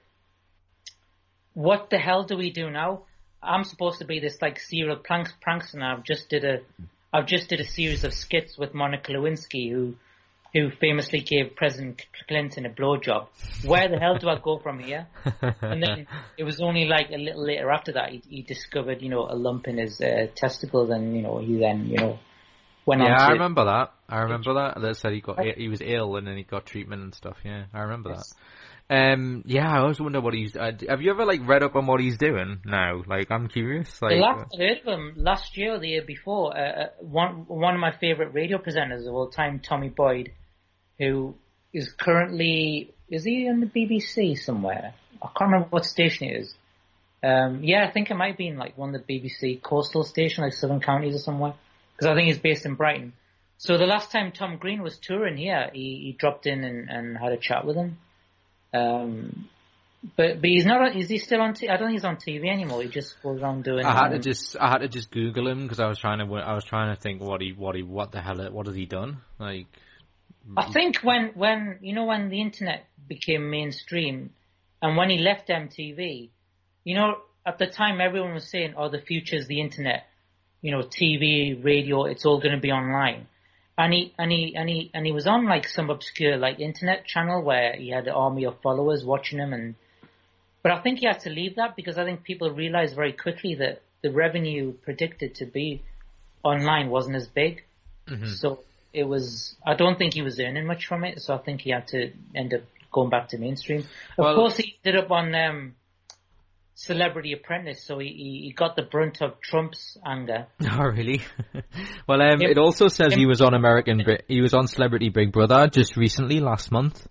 "What the hell do we do now? I'm supposed to be this like serial prank prankster. I've just did a, I've just did a series of skits with Monica Lewinsky, who, who famously gave President Clinton a blowjob. Where the hell do I go from here?" And then it was only like a little later after that he, he discovered, you know, a lump in his uh, testicles, and you know he then, you know, went yeah, on I remember that. I remember that. That said he got he was ill and then he got treatment and stuff. Yeah, I remember Yes. that. Um, yeah, I always wonder what he's. Uh, have you ever like read up on what he's doing now? Like, I'm curious. Like, The last I heard of him last year or the year before, uh, uh, one one of my favorite radio presenters of all time, Tommy Boyd, who is currently is he on the BBC somewhere? I can't remember what station it is. Um, yeah, I think it might be in like one of the BBC coastal station, like Southern Counties or somewhere, because I think he's based in Brighton. So the last time Tom Green was touring here, he, he dropped in and, and had a chat with him. Um, but but he's not. on- Is he still on? T- I don't think he's on TV anymore. He just goes on doing. I had to just I had to just Google him because I was trying to I was trying to think what he what he what the hell what has he done like I mm-hmm. think when when you know when the internet became mainstream, and when he left MTV, you know at the time everyone was saying, "Oh, the future's the internet." You know, TV, radio, it's all going to be online. And he and he and he and he was on like some obscure like internet channel where he had an army of followers watching him and. But I think he had to leave that because I think people realized very quickly that the revenue predicted to be online wasn't as big. Mm-hmm. So it was. I don't think he was earning much from it. So I think he had to end up going back to mainstream. Of Well- course, he ended up on um, Celebrity Apprentice, so he, he got the brunt of Trump's anger. Oh, really? well, um, Yep. it also says he was on American. He was on Celebrity Big Brother just recently, last month.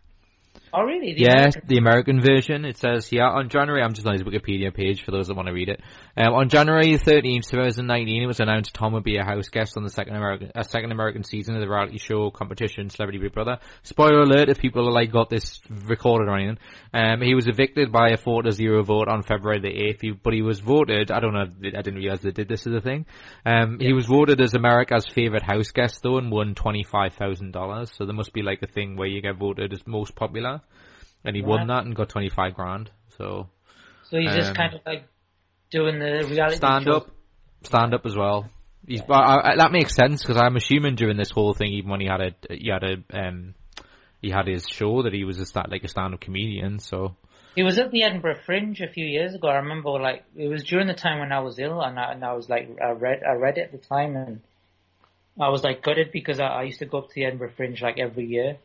Oh, really? The yeah, American- the American version. It says here on January. I'm just on his Wikipedia page for those that want to read it. Um, on January 13th, 2019, it was announced Tom would be a house guest on the second American, uh, second American season of the reality show competition Celebrity Big Brother. Spoiler alert: if people like got this recorded or anything, um, he was evicted by a four to zero vote on February the 8th. He, but he was voted. I don't know. I didn't realize they did this as a thing. Um, he was voted as America's favorite house guest though, and won twenty five thousand dollars. So there must be like a thing where you get voted as most popular and he won that and got 25 grand. So So he's just um, kind of like doing the reality stand shows. up, stand up as well. He's, but I, I, that makes sense because I'm assuming during this whole thing, even when he had a he had a um he had his show that he was a like a stand up comedian. So He was at the Edinburgh Fringe a few years ago. I remember, like, it was during the time when I was ill, and I, and I was like, I read, I read it at the time, and I was like gutted because I, I used to go up to the Edinburgh Fringe like every year,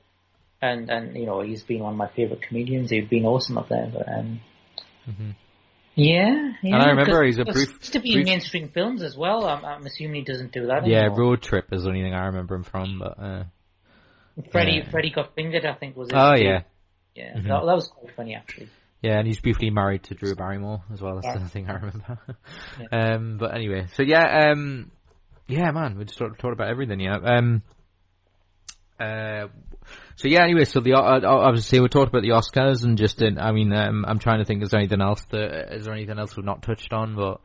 and and you know he's been one of my favorite comedians. He's been awesome up there, but um, yeah, yeah. I remember he's a it brief- used to be in mainstream films as well. I'm, I'm assuming he doesn't do that yeah, anymore. Road Trip is the only thing I remember him from. But uh, Freddy, yeah. Freddy got fingered. I think was. His oh too. yeah, yeah. Mhm. That, that was quite funny actually. Yeah, and he's briefly married to Drew Barrymore as well. That's Yeah. the thing I remember. um, but anyway, so yeah, um, yeah, man, we just talked, talked about everything. Yeah. Um, uh, so yeah. Anyway, so the uh, uh, obviously we talked about the Oscars and just in, I mean, um, I'm trying to think. Is there anything else that is there anything else we've not touched on? But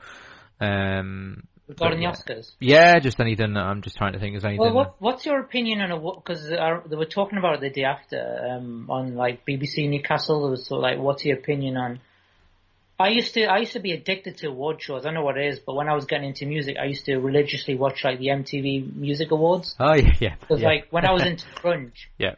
um, Regarding yeah. the Oscars. yeah, just anything. I'm just trying to think. Is anything? Well, what, what's your opinion on a because they were talking about it the day after um, on like BBC Newcastle. Sort like, what's your opinion on? I used to I used to be addicted to award shows. I don't know what it is, but when I was getting into music, I used to religiously watch like the MTV Music Awards. Oh yeah, yeah. Because yeah. like when I was into grunge, yeah.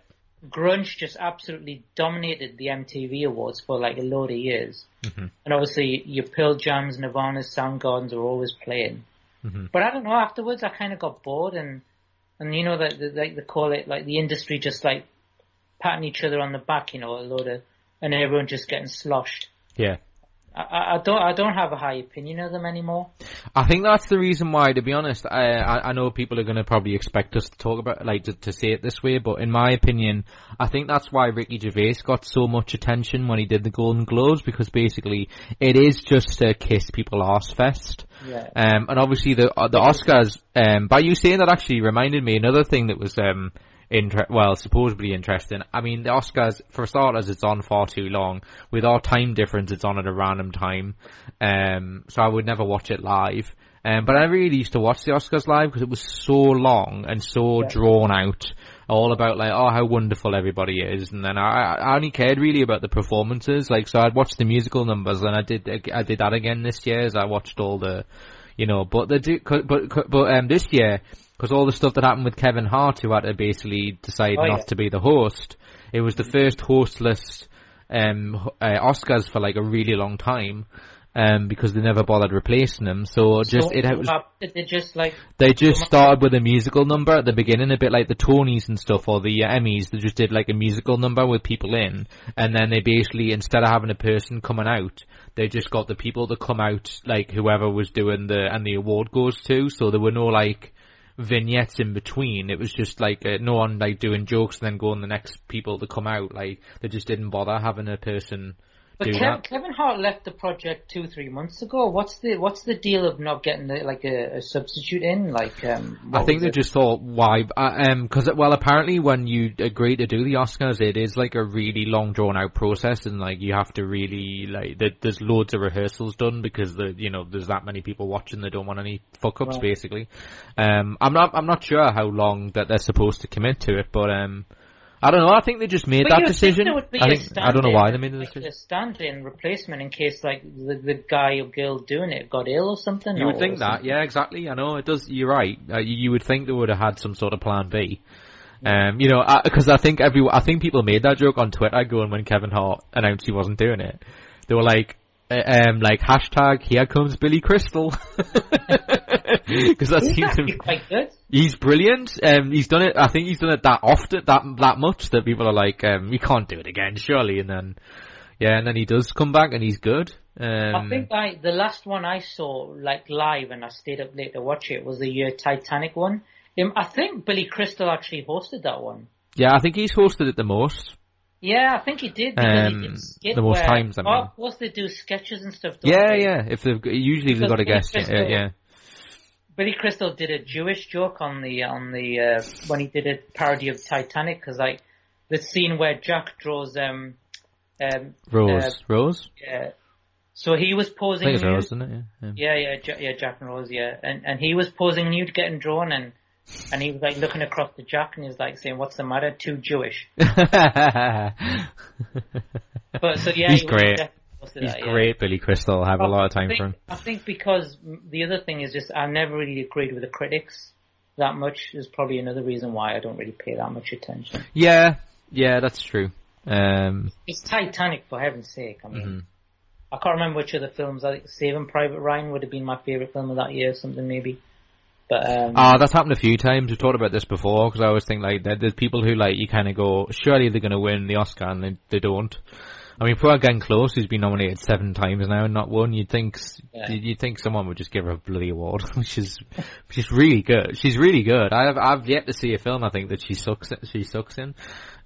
Grunge just absolutely dominated the MTV Awards for like a load of years. Mhm. And obviously, your Pearl Jams, Nirvana's, Soundgardens are always playing. Mhm. But I don't know. Afterwards, I kind of got bored, and and you know that that- like they call it like the industry just like patting each other on the back, you know, a load of, and everyone just getting sloshed. Yeah. I, I don't I don't have a high opinion of them anymore. I think that's the reason why, to be honest, I, I, I know people are going to probably expect us to talk about, like, to, to say it this way, but in my opinion, I think that's why Ricky Gervais got so much attention when he did the Golden Globes, because basically, it is just a kiss people arse fest. Yeah. Um, and obviously the uh, the Oscars. Um, by you saying that actually reminded me another thing that was um, inter- well, supposedly interesting. I mean, the Oscars, for starters, it's on far too long. With our time difference, it's on at a random time. Um, so I would never watch it live. Um, but I really used to watch the Oscars live because it was so long and so Yeah. drawn out. All about like, oh, how wonderful everybody is, and then I, I only cared really about the performances. Like, so I'd watch the musical numbers, and I did, I did that again this year. As I watched all the, you know, but the, but but but um, this year because all the stuff that happened with Kevin Hart, who had to basically decide Oh, not yeah. to be the host, it was the first hostless um, uh, Oscars for like a really long time. Um, because they never bothered replacing him, so just So it was uh, They just like they just started with a musical number at the beginning, a bit like the Tonys and stuff, or the uh, Emmys. They just did like a musical number with people in, and then they basically, instead of having a person coming out, they just got the people to come out, like whoever was doing the, and the award goes to. So there were no like vignettes in between. It was just like uh, no one like doing jokes and then going the next people to come out. Like they just didn't bother having a person But do Kev, that. Kevin Hart left the project two, three months ago. What's the what's the deal of not getting the, like a, a substitute in? Like, um, I think they it? just thought why, uh, um, because well, apparently when you agree to do the Oscars, it is like a really long drawn out process, and like you have to really like there, there's loads of rehearsals done because the you know there's that many people watching they don't want any fuck ups Right. basically. Um, I'm not I'm not sure how long that they're supposed to commit to it, but um, I don't know. I think they just made But that you think decision. there would be I a think I don't know why they made the like decision. A stand-in replacement in case like the, the guy or girl doing it got ill or something. You would think that, something. yeah, exactly. I know it does. You're right. Uh, you, you would think they would have had some sort of plan B. Um, you know, because I, think every, I think people made that joke on Twitter going when Kevin Hart announced he wasn't doing it. They were like, uh, um, like hashtag here comes Billy Crystal, because that He's seems to actually quite good. He's brilliant. Um, he's done it. I think he's done it that often, that that much that people are like, um, we can't do it again, surely. And then, yeah, and then he does come back and he's good. Um, I think I the last one I saw like live and I stayed up late to watch it was the year Titanic one. Um, I think Billy Crystal actually hosted that one. yeah, I think he's hosted it the most. Yeah, I think he did. Because he Um, did skit the most where, times, I oh, mean. of course they do sketches and stuff. Yeah, they? yeah. If they've usually they've got a guest. Yeah, Crystal- yeah. Billy Crystal did a Jewish joke on the on the uh, when he did a parody of Titanic because like the scene where Jack draws um um Rose, uh, Rose. yeah. So he was I posing think it's nude. Rose, isn't it? Yeah. Yeah, yeah, yeah, Jack and Rose, yeah, and and he was posing nude, getting drawn, and and he was like looking across to Jack, and he was like saying, "What's the matter? Too Jewish." But so yeah, He's he great. He's that, yeah. great, Billy Crystal. I have a lot of time think, for him. I think because the other thing is just I never really agreed with the critics that much. Is probably another reason why I don't really pay that much attention. Yeah, yeah, that's true. Um, It's Titanic, for heaven's sake. I mean, mhm. I can't remember which of the films. I think Saving Private Ryan would have been my favorite film of that year, or something maybe. But um, Ah, that's happened a few times. We've talked about this before because I always think like there's people who like you kind of go, surely they're going to win the Oscar, and they, they don't. I mean, poor Glenn Close, who's been nominated seven times now and not won. You'd think Yeah. you'd think someone would just give her a bloody award. She's she's really good. She's really good. I've I've yet to see a film I think that she sucks she sucks in.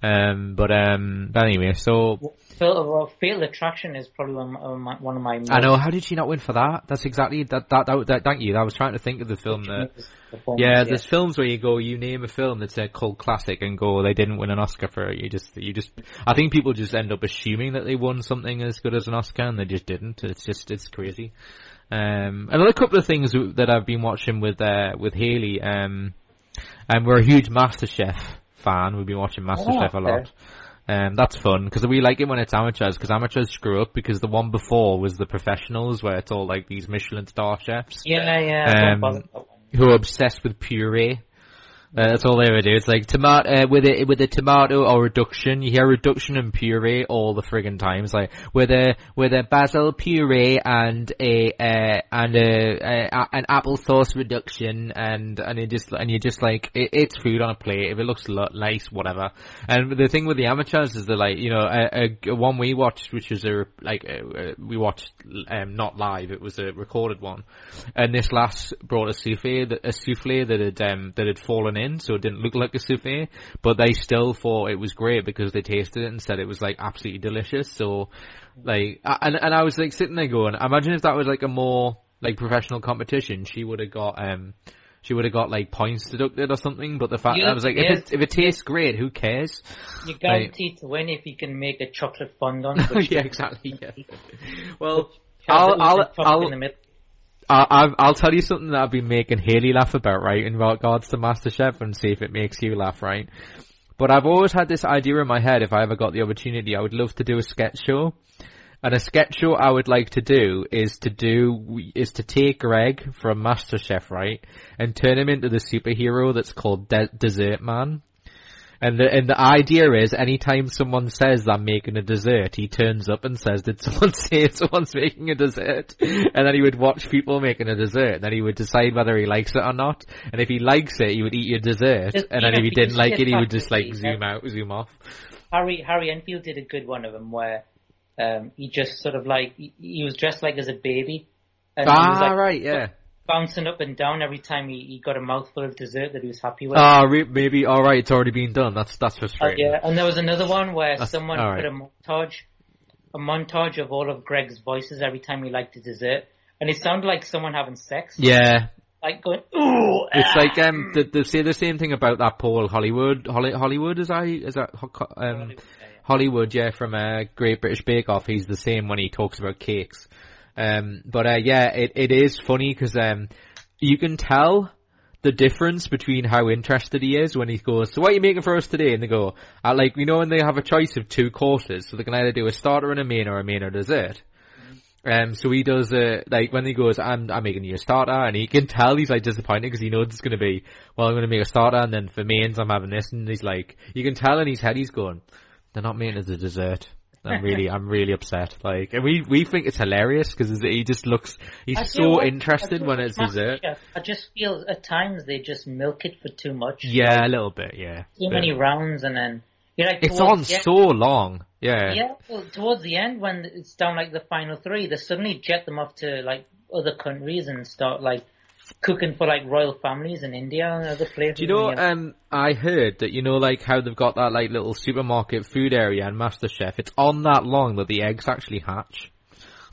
Um, but um, but anyway, so Fatal, well, Fatal Attraction is probably one of my, one of my. I know how did she not win for that? That's exactly that that, that, that thank you. I was trying to think of the film that. Yeah, there's films where you go, you name a film that's a cult classic and go, they didn't win an Oscar for it. You just, you just, I think people just end up assuming that they won something as good as an Oscar and they just didn't. It's just, it's crazy. Um, another couple of things that I've been watching with, uh, with Haley, um, and we're a huge MasterChef fan. We've been watching MasterChef a okay. lot. Um, that's fun because we like it when it's amateurs because amateurs screw up because the one before was the professionals where it's all like these Michelin star chefs Yeah, yeah. Um, bother with that one. who are obsessed with puree. Uh, that's all they ever do. It's like tomato uh, with a with a tomato or reduction. You hear reduction and puree all the friggin' times. Like with a with a basil puree and a uh, and a, a an applesauce reduction and and it just and you just like it, it's food on a plate. If it looks lo- nice, whatever. And the thing with the amateurs is that like you know a, a, a one we watched, which was a like uh, uh, we watched um, not live. It was a recorded one, and this last brought a souffle that a souffle that had um, that had fallen in, so it didn't look like a souffle, but they still thought it was great because they tasted it and said it was like absolutely delicious. So, like, and and I was like sitting there going, imagine if that was like a more like professional competition, she would have got um. She would have got like points deducted or something, but the fact Yeah, I was like, yes. if it if it tastes great, who cares? You're guaranteed to win if you can make a chocolate fondant. yeah, exactly. Yeah. Well, I'll I'll I'll I- I'll, I'll tell you something that I've been making Haley laugh about, right, in regards to MasterChef and see if it makes you laugh, right? But I've always had this idea in my head, if I ever got the opportunity, I would love to do a sketch show. And a sketch show I would like to do is to do, is to take Greg from MasterChef, right, and turn him into the superhero that's called De- Dessert Man. And the and the idea is, anytime someone says I'm making a dessert, he turns up and says, "Did someone say someone's making a dessert?" And then he would watch people making a dessert, and then he would decide whether he likes it or not. And if he likes it, he would eat your dessert. Just- and then if he didn't like it, he would just like zoom out, zoom off. Harry Harry Enfield did a good one of them where um, he just sort of like he, he was dressed like as a baby. And he was Ah, like right, yeah. Bouncing up and down every time he, he got a mouthful of dessert that he was happy with. Ah, re- maybe. All right, it's already been done. That's that's Uh, frustrating. yeah, and there was another one where That's- someone right. put a montage, a montage of all of Greg's voices every time he liked a dessert, and it sounded like someone having sex, Yeah, like going ooh. it's ah." like um, they, they say the same thing about that Paul Hollywood. Holly, Hollywood is I is that ho- co- um. Hollywood, yeah, from uh, Great British Bake Off. He's the same when he talks about cakes. Um, but uh, yeah, it it is funny because um, you can tell the difference between how interested he is when he goes, "So what are you making for us today?" And they go, uh, "Like you know, when they have a choice of two courses, so they can either do a starter and a main, or a main or dessert." Um, so he does, uh, like, when he goes, I'm, I'm making you a starter, and he can tell he's, like, disappointed because he knows it's gonna be, well, I'm gonna make a starter, and then for mains, I'm having this, and he's like, you can tell in his head he's going, they're not making it as a dessert. I'm really, I'm really upset. Like, and we, we think it's hilarious because he just looks, he's I so interested when it's dessert. MasterChef. I just feel at times they just milk it for too much. Yeah, a little bit, yeah. Too many rounds, and then you're like It's on so long. Yeah. Yeah, well, towards the end when it's down like the final three, they suddenly jet them off to like other countries and start like cooking for like royal families in India and other places. Do you know? Um, I heard that you know, like how they've got that like little supermarket food area in MasterChef. It's on that long that the eggs actually hatch.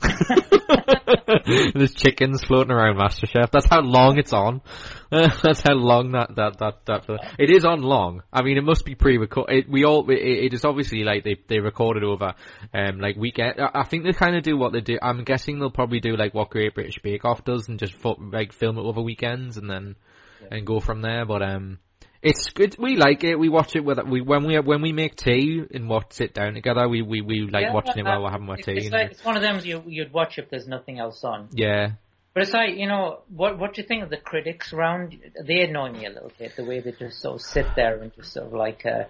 There's chickens floating around MasterChef. That's how long it's on. that's how long that that that that. It is on long. I mean, it must be pre-recorded. We all. It, it is obviously like they they recorded over um like weekend. I I think they kind of do what they do. I'm guessing they'll probably do like what Great British Bake Off does and just like film it over weekends and then and go from there. But um. It's good. We like it. We watch it with we when we when we make tea and what sit down together. We we, we like Yeah, watching it while uh, we're having our it's, tea. it's, like, it's one of them you you'd watch if there's nothing else on. yeah, But it's like you know what what do you think of the critics around? They annoy me a little bit the way they just sort of sit there and just sort of like uh,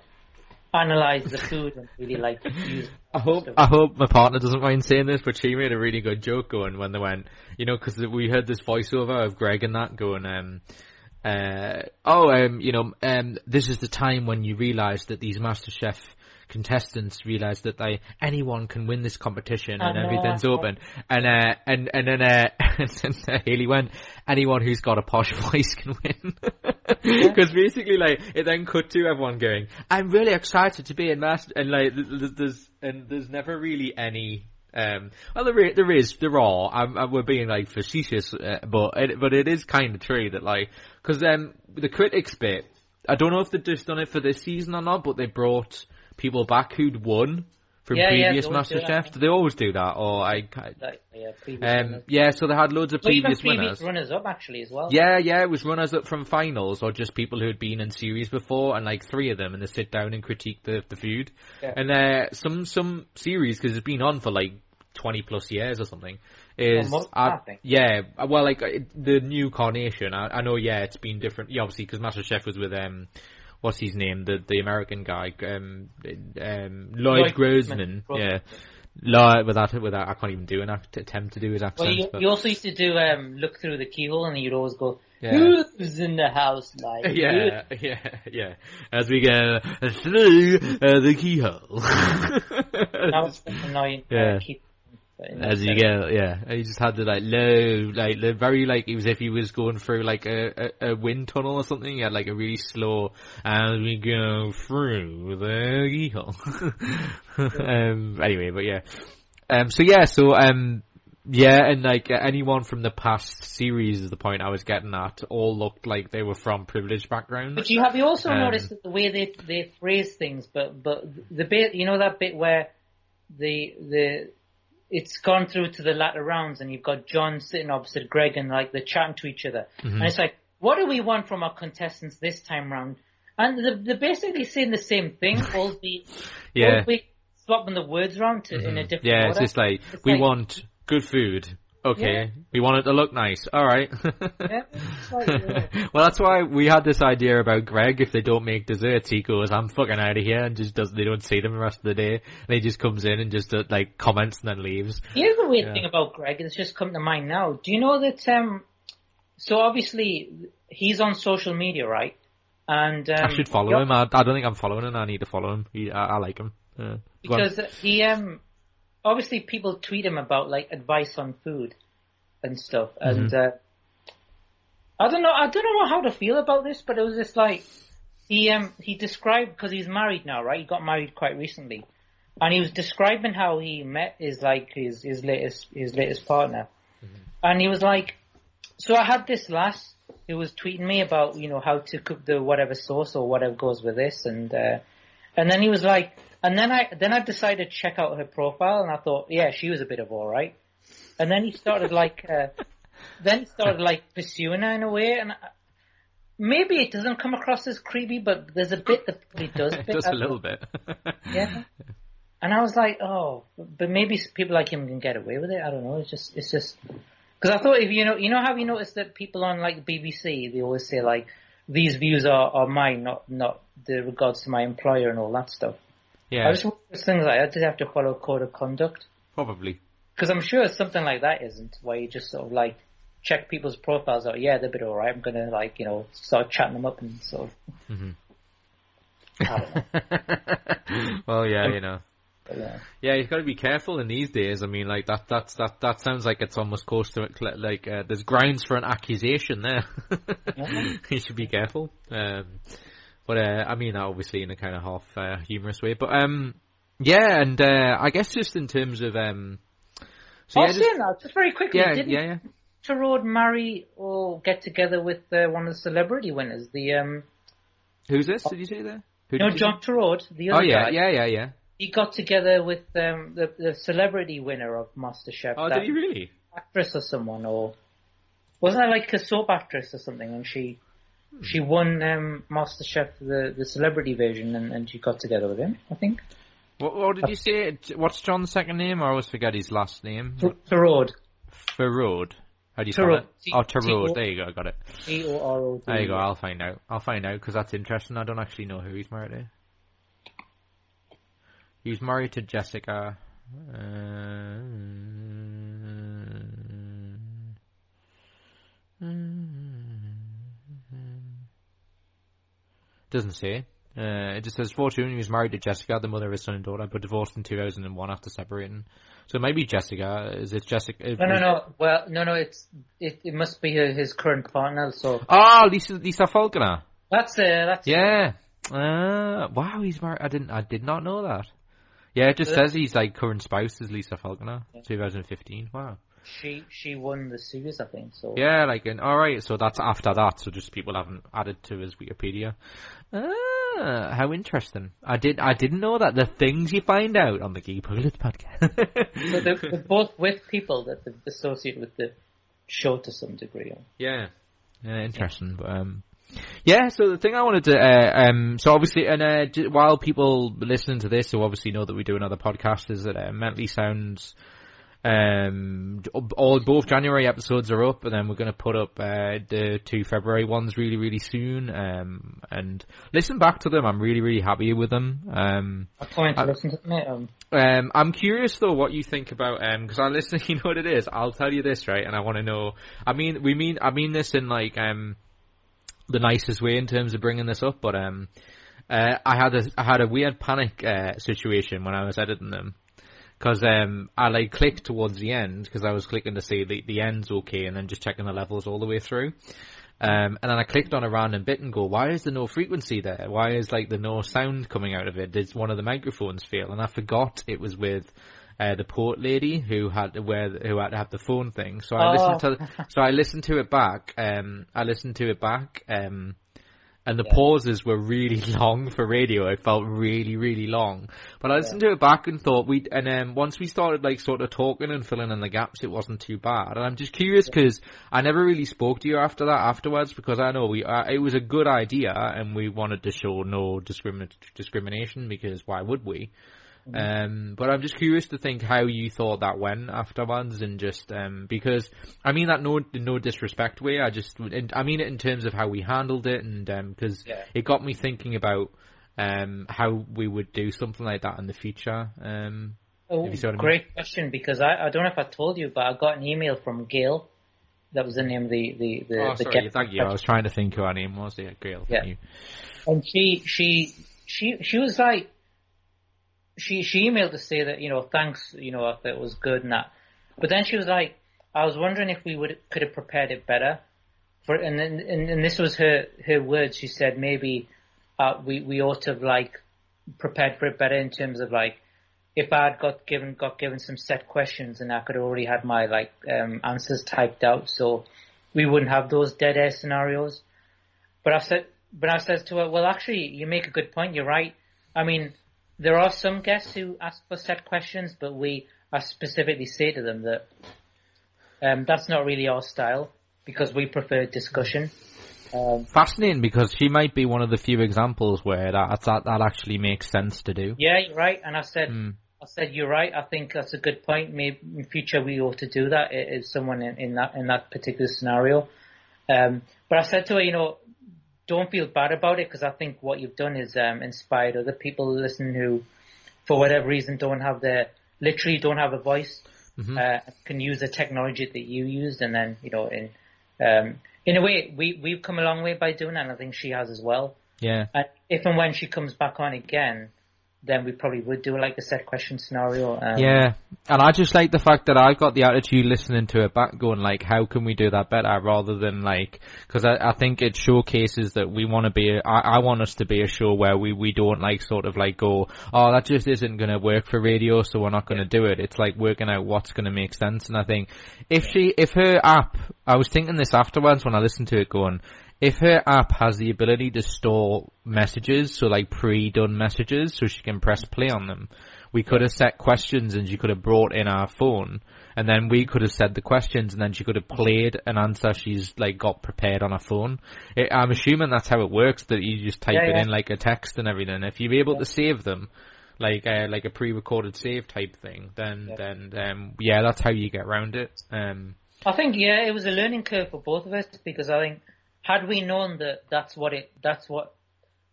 analyze the food and really like use. I hope. I hope my partner doesn't mind saying this, but she made a really good joke going when they went, you know, because we heard this voiceover of Greg and that going, um, uh, oh, um, you know, um, this is the time when you realise that these MasterChef contestants realise that they anyone can win this competition and know, everything's open, and uh, and and then uh, and then Haley went, anyone who's got a posh voice can win, because basically like it then cut to everyone going, I'm really excited to be in Master, and like th- th- there's and there's never really any. Um, well, there, there is, there are. I'm, i we're being like facetious, uh, but it, but it is kind of true that like, because um, the critics bit, I don't know if they've just done it for this season or not, but they brought people back who'd won from Yeah, yeah, previous they always do that, Do they always do that, or I? Like, yeah, Um, yeah, so they had loads of Well, previous previous winners. runners up actually as well. Yeah, yeah, it was runners up from finals or just people who had been in series before, and like three of them, and they sit down and critique the the food. Yeah. And uh, some some series because it's been on for like twenty plus years or something. Is Well, uh, I yeah, well, like uh, the new carnation. I, I know, yeah, it's been different. Yeah, obviously because MasterChef was with um. What's his name? The the American guy, um, um, Lloyd, Lloyd Grossman. Yeah, Lloyd. Without without, I can't even do an act, attempt to do his accent. Well, you, but- you also used to do um, look through the keyhole, and you'd always go, Yeah. "Who's in the house?" Like, Yeah, yeah, yeah. As we go through uh, the keyhole. That was annoying. Yeah. Uh, As you go, yeah. And he just had the like low, like the very like it was if he was going through like a, a, a wind tunnel or something. He had like a really slow as we go through the keyhole. um. Anyway, but yeah. Um. So yeah. So um. Yeah, and like uh, anyone from the past series is the point I was getting at. All looked like they were from privileged backgrounds. But you have you also Um, noticed that the way they they phrase things, but but the bit you know that bit where the the it's gone through to the latter rounds and you've got John sitting opposite Greg and like they're chatting to each other, Mm-hmm. and it's like, what do we want from our contestants this time round? And they're, they're basically saying the same thing, all the Yeah. Mm-hmm. the swapping the words around to in a different Yeah, order. it's just like It's we like- want good food. Okay, Yeah. we want it to look nice. All right. Yeah, it's like, yeah. well, that's why we had this idea about Greg. If they don't make desserts, he goes, "I'm fucking out of here," and just does. They don't see them the rest of the day. And he just comes in and just uh, like comments and then leaves. Here's the weird Yeah. thing about Greg, it's just come to mind now. Do you know that, um, so obviously he's on social media, right? And, um, I should follow him. I, I don't think I'm following him. I need to follow him. He, I, I like him. Yeah. Go on. Because he, um, obviously people tweet him about like advice on food and stuff. And, Mm-hmm. uh, I don't know, I don't know how to feel about this, but it was just like, he, um, he described, because he's married now, right? He got married quite recently. And he was describing how he met his, like, his, his latest, his latest partner. And he was like, so I had this lass who was tweeting me about, you know, how to cook the whatever sauce or whatever goes with this and, uh, and then he was like, and then I, then I decided to check out her profile and I thought, yeah, she was a bit of alright. And then he started like, uh, then he started like pursuing her in a way and I, maybe it doesn't come across as creepy, but there's a bit that probably does. it does a little bit. yeah. And I was like, oh, but maybe people like him can get away with it. I don't know. It's just, it's just, because I thought if you know, you know how you notice that people on like BBC, they always say like, these views are, are mine, not, not the regards to my employer and all that stuff. Yeah, I just wonder if things like that, does have to follow a code of conduct? probably. Because I'm sure something like that isn't, where you just sort of like, check people's profiles out, yeah, they're a bit alright, I'm gonna like, you know, start chatting them up and sort of, don't well, yeah, you know. But, yeah. Yeah, you've got to be careful in these days. I mean, like that. That's that. That sounds like it's almost close to. Like uh, there's grounds for an accusation there. Yeah. you should be careful. Um, but uh, I mean that obviously in a kind of half uh, humorous way. But um, yeah, and uh, I guess just in terms of um, so oh, yeah, just, saying that, just very quickly, yeah, didn't yeah, yeah. Torode marry or get together with uh, one of the celebrity winners? The um, Who's this? Did you say there? Who no, John Torode, the say? other Oh yeah, guy. yeah, yeah, yeah. He got together with um, the the celebrity winner of MasterChef. Oh, did he really? actress or someone, or wasn't that like a soap actress or something? And she she won um, MasterChef the the celebrity version, and, and she got together with him. I think What, what did you say? What's John's second name? I always forget his last name. Torode, Farod. How do you spell it? Oh, Torode. There you go. I got it. T O R O D. There you go. I'll find out. I'll find out because that's interesting. I don't actually know who he's married to. He's married to Jessica. Uh, doesn't say. Uh, it just says Fortune. He was married to Jessica, the mother of his son and daughter, but divorced in 2001 after separating. So maybe Jessica. Is it Jessica? No, no, no. Well, no, no. It's it. It must be his current partner. So Oh, Lisa Lisa Faulkner. that's uh, that's Yeah. Uh, wow, he's married. I didn't. I did not know that. Yeah, it just Yeah. says he's like current spouse is Lisa Faulkner, 2015. Wow. She she won the series, I think. So Yeah, like, and, all right. So that's after that. So just people haven't added to his Wikipedia. Ah, how interesting. I did. I didn't know that. The things you find out on the Geek Pilots podcast. So they're, they're both with people that they associate with the show to some degree. Yeah. Yeah, interesting. But um, yeah. So the thing I wanted to uh, um, so obviously, and uh, while people listening to this, who obviously know that we do another podcast, is that uh, Mentally Sounds. Um, all both January episodes are up, and then we're going to put up uh, the two February ones really, really soon. Um, and listen back to them. I'm really, really happy with them. Um, I can't I- listen to them. Um, um, I'm curious though what you think about um because I listen. You know what it is. I'll tell you this right, and I want to know. I mean, we mean I mean this in like um the nicest way in terms of bringing this up, but um uh, I had a I had a weird panic uh, situation when I was editing them because um I like clicked towards the end because I was clicking to see the the end's okay and then just checking the levels all the way through. Um, and then I clicked on a random bit and go, why is there no frequency there? Why is like the no sound coming out of it? Did one of the microphones fail? And I forgot it was with uh, the port lady who had to wear who had to have the phone thing. So I listened to so I listened to it back. Um, I listened to it back. Um, and the Yeah. pauses were really long for radio. It felt really, really long. But I listened to it back and thought we, and then once we started like sort of talking and filling in the gaps, it wasn't too bad. And I'm just curious because I never really spoke to you after that afterwards because I know we, uh, it was a good idea and we wanted to show no discrimin- discrimination because why would we? Um, but I'm just curious to think how you thought that went afterwards, and just um, because I mean that no no disrespect way. I just I mean it in terms of how we handled it, and because Yeah. it got me thinking about um, how we would do something like that in the future. Um, oh, If you see what I mean. great question because I, I don't know if I told you, but I got an email from Gail. That was the name of the the the, oh, the sorry, thank you. I was trying to think who her name was. Yeah, Gail. Yeah. You. and she she she she was like she she emailed to say that you know thanks you know it was good and that but then she was like I was wondering if we would could have prepared it better for and then and, and this was her her words she said maybe uh, we we ought to have like prepared for it better in terms of like if I had got given got given some set questions and I could already had my like um, answers typed out so we wouldn't have those dead air scenarios but I said, but I said to her, well, actually, you make a good point. You're right. I mean, there are some guests who ask for set questions, but we, I specifically say to them that um, that's not really our style because we prefer discussion. Um, Fascinating because she might be one of the few examples where that that, that actually makes sense to do. yeah, you're right. And I said, Mm. I said, you're right. I think that's a good point. Maybe in future we ought to do that. i- someone in, in that in that particular scenario? Um, but I said to her, you know, don't feel bad about it because I think what you've done is um, inspired other people to listen who, for whatever reason, don't have the literally don't have a voice, Mhm. uh, can use the technology that you used, and then you know, in um, in a way, we we've come a long way by doing that, and I think she has as well. Yeah. And if and when she comes back on again, then we probably would do like a set question scenario. Um, Yeah, and I just like the fact that I got the attitude listening to it back, going like, how can we do that better, rather than like, because I, I think it showcases that we want to be. A, I, I want us to be a show where we we don't like sort of like go, oh, that just isn't going to work for radio, so we're not going to do it. It's like working out what's going to make sense. And I think if she, if her app, I was thinking this afterwards when I listened to it, going, if her app has the ability to store messages, so like pre-done messages, so she can press play on them, we could have set questions and she could have brought in our phone, and then we could have said the questions, and then she could have played an answer she's like got prepared on her phone. It, I'm assuming that's how it works, that you just type Yeah, it yeah. in like a text and everything. If you're able to save them, like uh, like a pre-recorded save type thing, then Yeah. then um, yeah, that's how you get around it. Um, I think yeah, it was a learning curve for both of us because I think had we known that that's what it that's what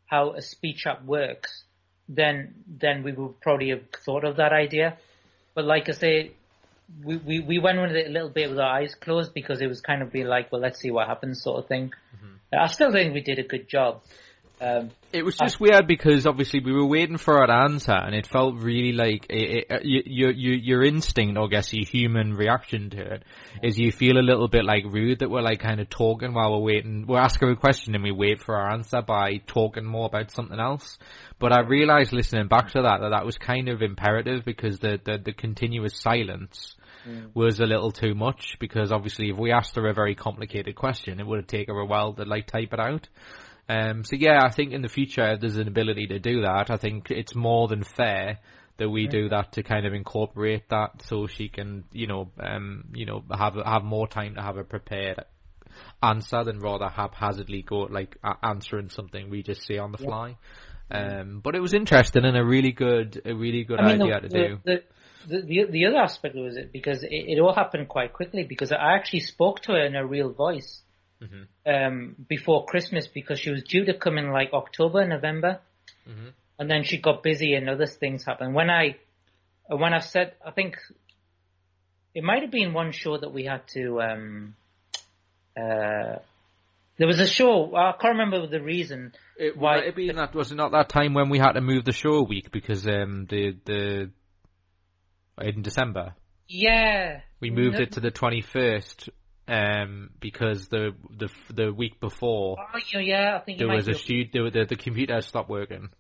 how a speech app works, then then we would probably have thought of that idea. But like I say, we we, we went with it a little bit with our eyes closed because it was kind of being like, well, let's see what happens, sort of thing. Mm-hmm. I still think we did a good job. Um, It was just weird because obviously we were waiting for an answer, and it felt really like it, it, your your your instinct, or I guess your human reaction to it, is you feel a little bit like rude that we're like kind of talking while we're waiting. We're asking a question and we wait for our answer by talking more about something else. But I realised listening back to that that that was kind of imperative because the the, the continuous silence was a little too much because obviously if we asked her a very complicated question, it would have taken her a while to like type it out. Um, so yeah, I think in the future if there's an ability to do that. I think it's more than fair that we do that to kind of incorporate that so she can, you know, um, you know, have have more time to have a prepared answer than rather haphazardly go like a- answering something we just say on the fly. Um, but it was interesting and a really good, a really good I mean, idea the, to do. The, the, the, the other aspect was it because it, it all happened quite quickly because I actually spoke to her in her real voice Mm-hmm. um, before Christmas because she was due to come in like October, November, Mm-hmm. and then she got busy and other things happened. When I when I said, I think it might have been one show that we had to. Um, uh, there was a show I can't remember the reason. It Why- it been that was it not that time when we had to move the show a week because um the the in December Yeah, we moved No- it to the twenty first um because the the the week before Oh, yeah, I think there was a shoot the, the the computer stopped working.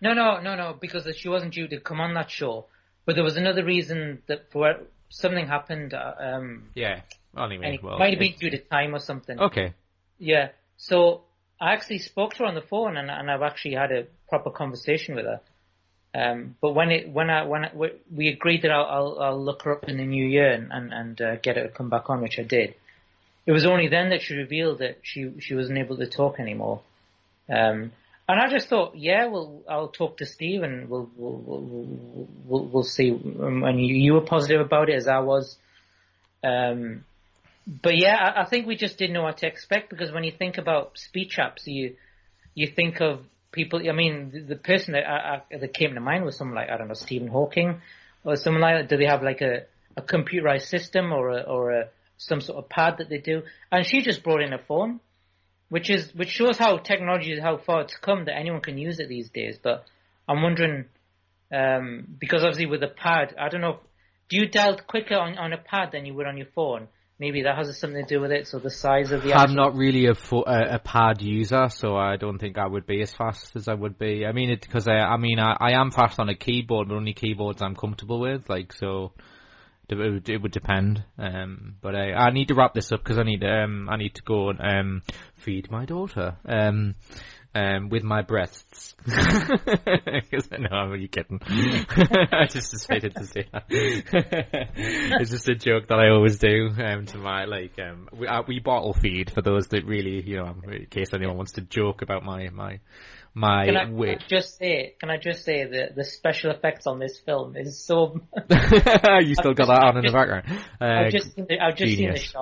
No, no, no, no, because she wasn't due to come on that show. But there was another reason that for something happened. uh, Um, Yeah. Anyway, well, might have been due to time or something. okay. Yeah. So I actually spoke to her on the phone, and, and I've actually had a proper conversation with her. Um, but when it when I when I, we- agreed that I'll, I'll I'll look her up in the new year and and, and uh, get her to come back on, which I did. It was only then that she revealed that she she wasn't able to talk anymore. Um, and I just thought, yeah, well, I'll talk to Steve and we'll we'll we'll, we'll, we'll see. Um, And you, you were positive about it as I was. Um, but yeah, I, I think we just didn't know what to expect because when you think about speech apps, you you think of people. I mean, the, the person that I, I, that came to mind was someone like I don't know Stephen Hawking or someone like. that. Do they have like a, a computerized system or a, or a some sort of pad that they do? And she just brought in a phone, which is which shows how technology is, how far it's come that anyone can use it these days. But I'm wondering um, because obviously with a pad, I don't know. Do you dial quicker on, on a pad than you would on your phone? Maybe that has something to do with it. So the size of the I'm actual- not really a, fo- a a pad user, so I don't think I would be as fast as I would be. I mean, it because I, I mean, I, I am fast on a keyboard, but only keyboards I'm comfortable with. Like, so it would, it would depend. Um, but I, I need to wrap this up because I need, um, I need to go and um, feed my daughter. Um, um, with my breasts. Because I know I'm really kidding. I just decided to say that. it's just a joke that I always do um, to my like um, we, uh, we bottle feed for those that really you know in case anyone wants to joke about my my my Can I, can I just say? Can I just say that the special effects on this film is so. you still got that on in the background. Uh, I've just seen the, I've just seen the genius.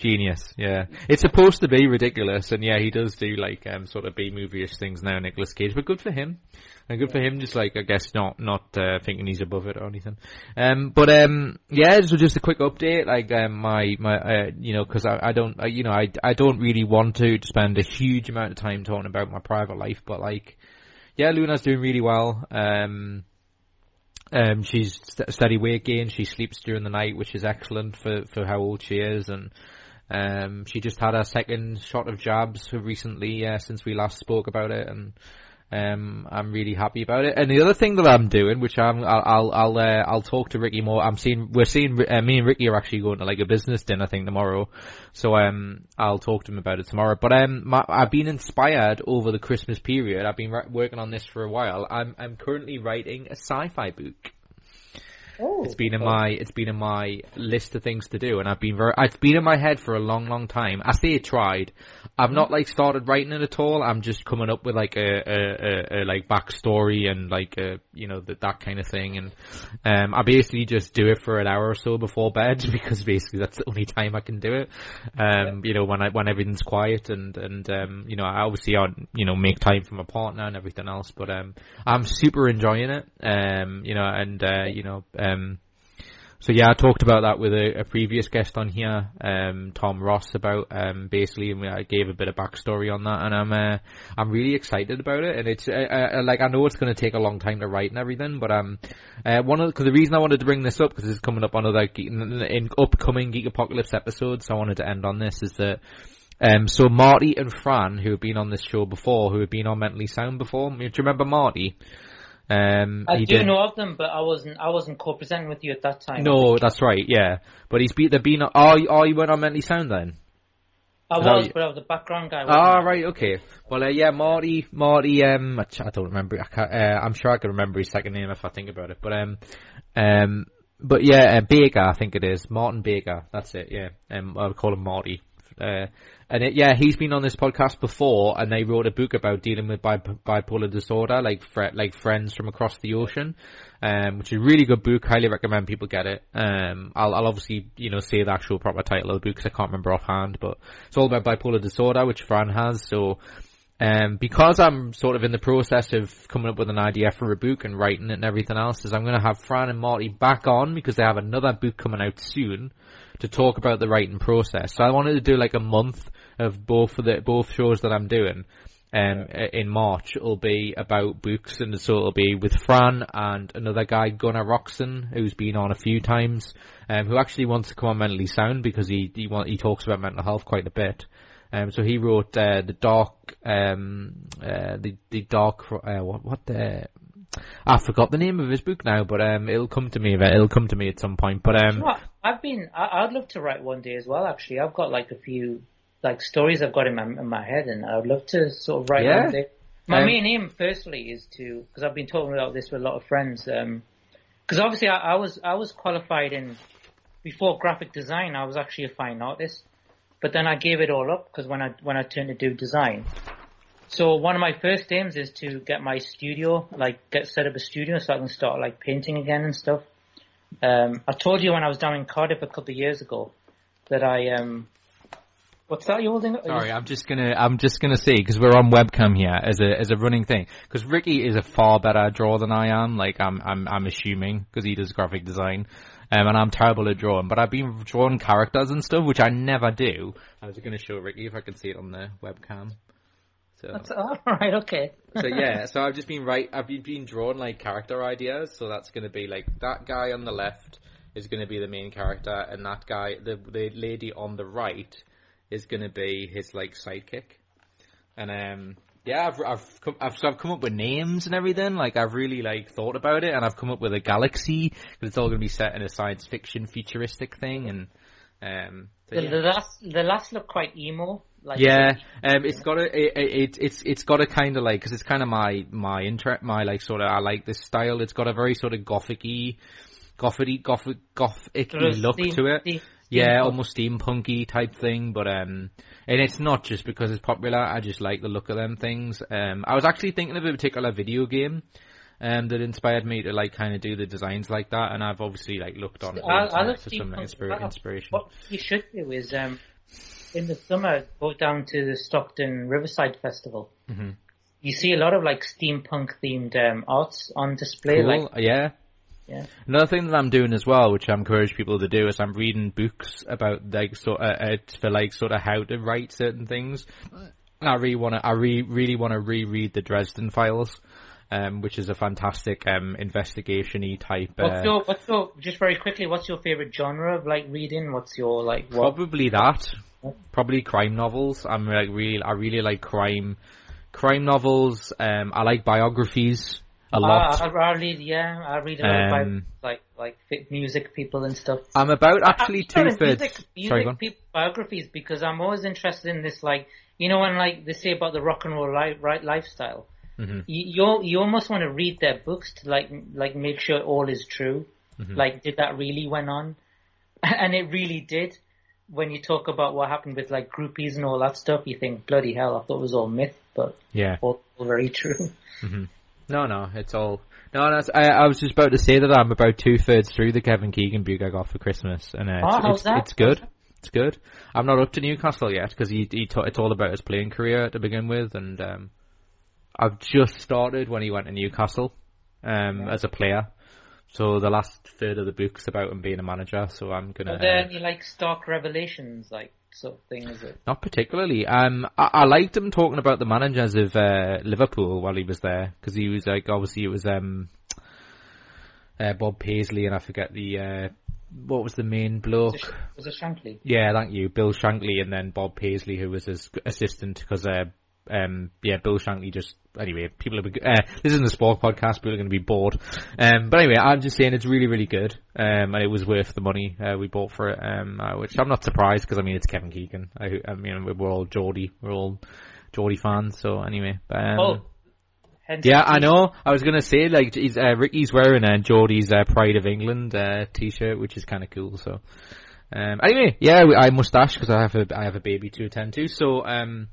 Genius, yeah. It's supposed to be ridiculous, and yeah, he does do like um sort of B movie-ish things now, Nicolas Cage, but good for him. And good for him, just like I guess not not uh, thinking he's above it or anything. Um, but um, yeah, so just a quick update, like um, my my uh, you know, because I, I don't I, you know I I don't really want to spend a huge amount of time talking about my private life, but like yeah, Luna's doing really well. Um, um, she's st- steady weight gain. She sleeps during the night, which is excellent for, for how old she is. And um, she just had her second shot of jabs recently uh, since we last spoke about it, and um, I'm really happy about it. And the other thing that I'm doing, which I'm, I'll, I'll, I'll, uh, I'll talk to Ricky more. I'm seeing, we're seeing, uh, me and Ricky are actually going to like a business dinner thing tomorrow. So, um, I'll talk to him about it tomorrow. But, um, my, I've been inspired over the Christmas period. I've been working on this for a while. I'm, I'm currently writing a sci-fi book. Oh, It's been in my it's been in my list of things to do, and I've been very it's been in my head for a long, long time. I say tried. I've not like started writing it at all. I'm just coming up with like a a, a, a like backstory and like a you know that that kind of thing, and um I basically just do it for an hour or so before bed because basically that's the only time I can do it. Um, you know when I when everything's quiet and and um you know I obviously I you know make time for my partner and everything else, but um I'm super enjoying it. Um you know and uh you know um, so yeah, I talked about that with a, a previous guest on here, um, Tom Ross, about um, basically, and I gave a bit of backstory on that, and I'm uh, I'm really excited about it, and it's uh, uh, like I know it's going to take a long time to write and everything, but um, uh, one of because the reason I wanted to bring this up because it's coming up on other in upcoming Geek Apocalypse episodes, so I wanted to end on this is that. Um, so Marty and Fran, who have been on this show before, who have been on Mentally Sound before, do you remember Marty? Um, I do did- know of them, but I wasn't I wasn't co-presenting with you at that time. No, that's right. Yeah, but he's been. They've been. Oh, you- oh, you went on mentally sound then. I was, you- but I was the background guy. Ah, I? right. Okay. Well, uh, yeah, Marty. Marty. Um, I ch- I don't remember. I can't, uh, I'm sure I can remember his second name if I think about it. But um, um, but yeah, uh, Baker. I think it is Martin Baker. That's it. Yeah. Um, I'll call him Marty. Uh, and it, yeah, he's been on this podcast before, and they wrote a book about dealing with bi- bipolar disorder, like fr- like friends from across the ocean, um, which is a really good book. Highly recommend people get it. Um, I'll, I'll obviously you know say the actual proper title of the book because I can't remember offhand, but it's all about bipolar disorder, which Fran has. So um, because I'm sort of in the process of coming up with an idea for a book and writing it and everything else, is I'm going to have Fran and Marty back on because they have another book coming out soon to talk about the writing process. So I wanted to do like a month of both of the both shows that I'm doing. Um, in March it'll be about books, and so it'll be with Fran and another guy Gunnar Roxon, who's been on a few times, um, who actually wants to come on Mentally Sound because he he want, he talks about mental health quite a bit. Um, so he wrote uh, the dark, um, uh, the the dark, uh, what what the. I forgot the name of his book now, but um, it'll come to me. It'll come to me at some point. But You um, know? I've been. I, I'd love to write one day as well. Actually, I've got like a few like stories I've got in my in my head, and I'd love to sort of write Yeah. one day. My Um, main aim, firstly, is to because I've been talking about this with a lot of friends. Because obviously, I, I was I was qualified in before graphic design. I was actually a fine artist, but then I gave it all up because when I when I turned to do design. So one of my first aims is to get my studio, like get set up a studio so I can start like painting again and stuff. Um, I told you when I was down in Cardiff a couple of years ago that I um, what's that you're holding? up? Sorry, I'm just gonna I'm just gonna say because we're on webcam here as a as a running thing because Ricky is a far better drawer than I am. Like I'm I'm I'm assuming because he does graphic design, um, and I'm terrible at drawing. But I've been drawing characters and stuff, which I never do. I was gonna show Ricky if I can see it on the webcam. So That's, all right, okay. so yeah, so I've just been right. I've been, been drawing like character ideas. So that's going to be like that guy on the left is going to be the main character, and that guy, the the lady on the right, is going to be his like sidekick. And um, yeah, I've I've come, I've, so I've come up with names and everything. Like I've really like thought about it, and I've come up with a galaxy because it's all going to be set in a science fiction futuristic thing, and um, so The, yeah. the last the last look quite emo. Like Yeah, um, it's got a it, it it's it's got a kind of like because it's kind of my my interest my like sort of I like this style. It's got a very sort of gothicy, gothicy, gothic, gothic look steam- to it. steam- Yeah, steampunk. almost steampunky type thing, but um, and it's not just because it's popular. I just like the look of them things. Um, I was actually thinking of a particular video game. Um, that inspired me to like kind of do the designs like that, and I've obviously like looked on I, I love for some inspira- inspiration. What you should do is um, in the summer go down to the Stockton Riverside Festival. Mhm. You see a lot of like steampunk themed um, arts on display. Cool, Like yeah. Yeah. Another thing that I'm doing as well, which I encourage people to do, is I'm reading books about like sort of uh, for like sort of how to write certain things. I really want to, I re- really want to reread the Dresden Files. um, which is a fantastic um, investigation-y type. What's Uh, your, what's your, just very quickly, what's your favorite genre of like reading? What's your like, what? Probably that. Probably crime novels. I'm like really, I really like crime, crime novels. Um, I like biographies a lot. I, I read, yeah, I read a lot Um, of like like music people and stuff. I'm about actually two thirds. music, music Sorry, people biographies because I'm always interested in this like you know when like they say about the rock and roll li- right lifestyle. Mhm. You you almost want to read their books to like like make sure all is true. Mm-hmm. Like did that really went on? And it really did. When you talk about what happened with like groupies and all that stuff, you think bloody hell, I thought it was all myth, but Yeah. all, all very true. No, no, it's all. No, no I, I was just about to say that I'm about two thirds through the Kevin Keegan book I got for Christmas, and uh, it's, Oh, it's, that? it's good. It's good. I'm not up to Newcastle yet because he, he ta- it's all about his playing career to begin with, and um, I've just started when he went to Newcastle um, as a player. So the last third of the book's about him being a manager. So I'm gonna. Are there uh, any like stark revelations, like sort of thing? Is it? Not particularly. Um, I, I liked him talking about the managers of uh, Liverpool while he was there because he was like obviously it was um, uh, Bob Paisley and I forget the uh, what was the main bloke. Was it, was it Shankly? Yeah, thank you, Bill Shankly, and then Bob Paisley, who was his assistant, because uh, um, yeah, Bill Shankly just anyway. People are uh, this isn't a sport podcast. People are going to be bored. Um, but anyway, I'm just saying it's really, really good. Um, and it was worth the money uh, we bought for it. Um, uh, which I'm not surprised because I mean it's Kevin Keegan. I, I mean we're all Geordie, we're all Geordie fans. So anyway, um, Oh, yeah, I know. I was gonna say like he's uh, Ricky's wearing uh, Geordie's uh, Pride of England uh, t-shirt, which is kind of cool. So, um, anyway, yeah, I mustache because I have a I have a baby to attend to. So, um,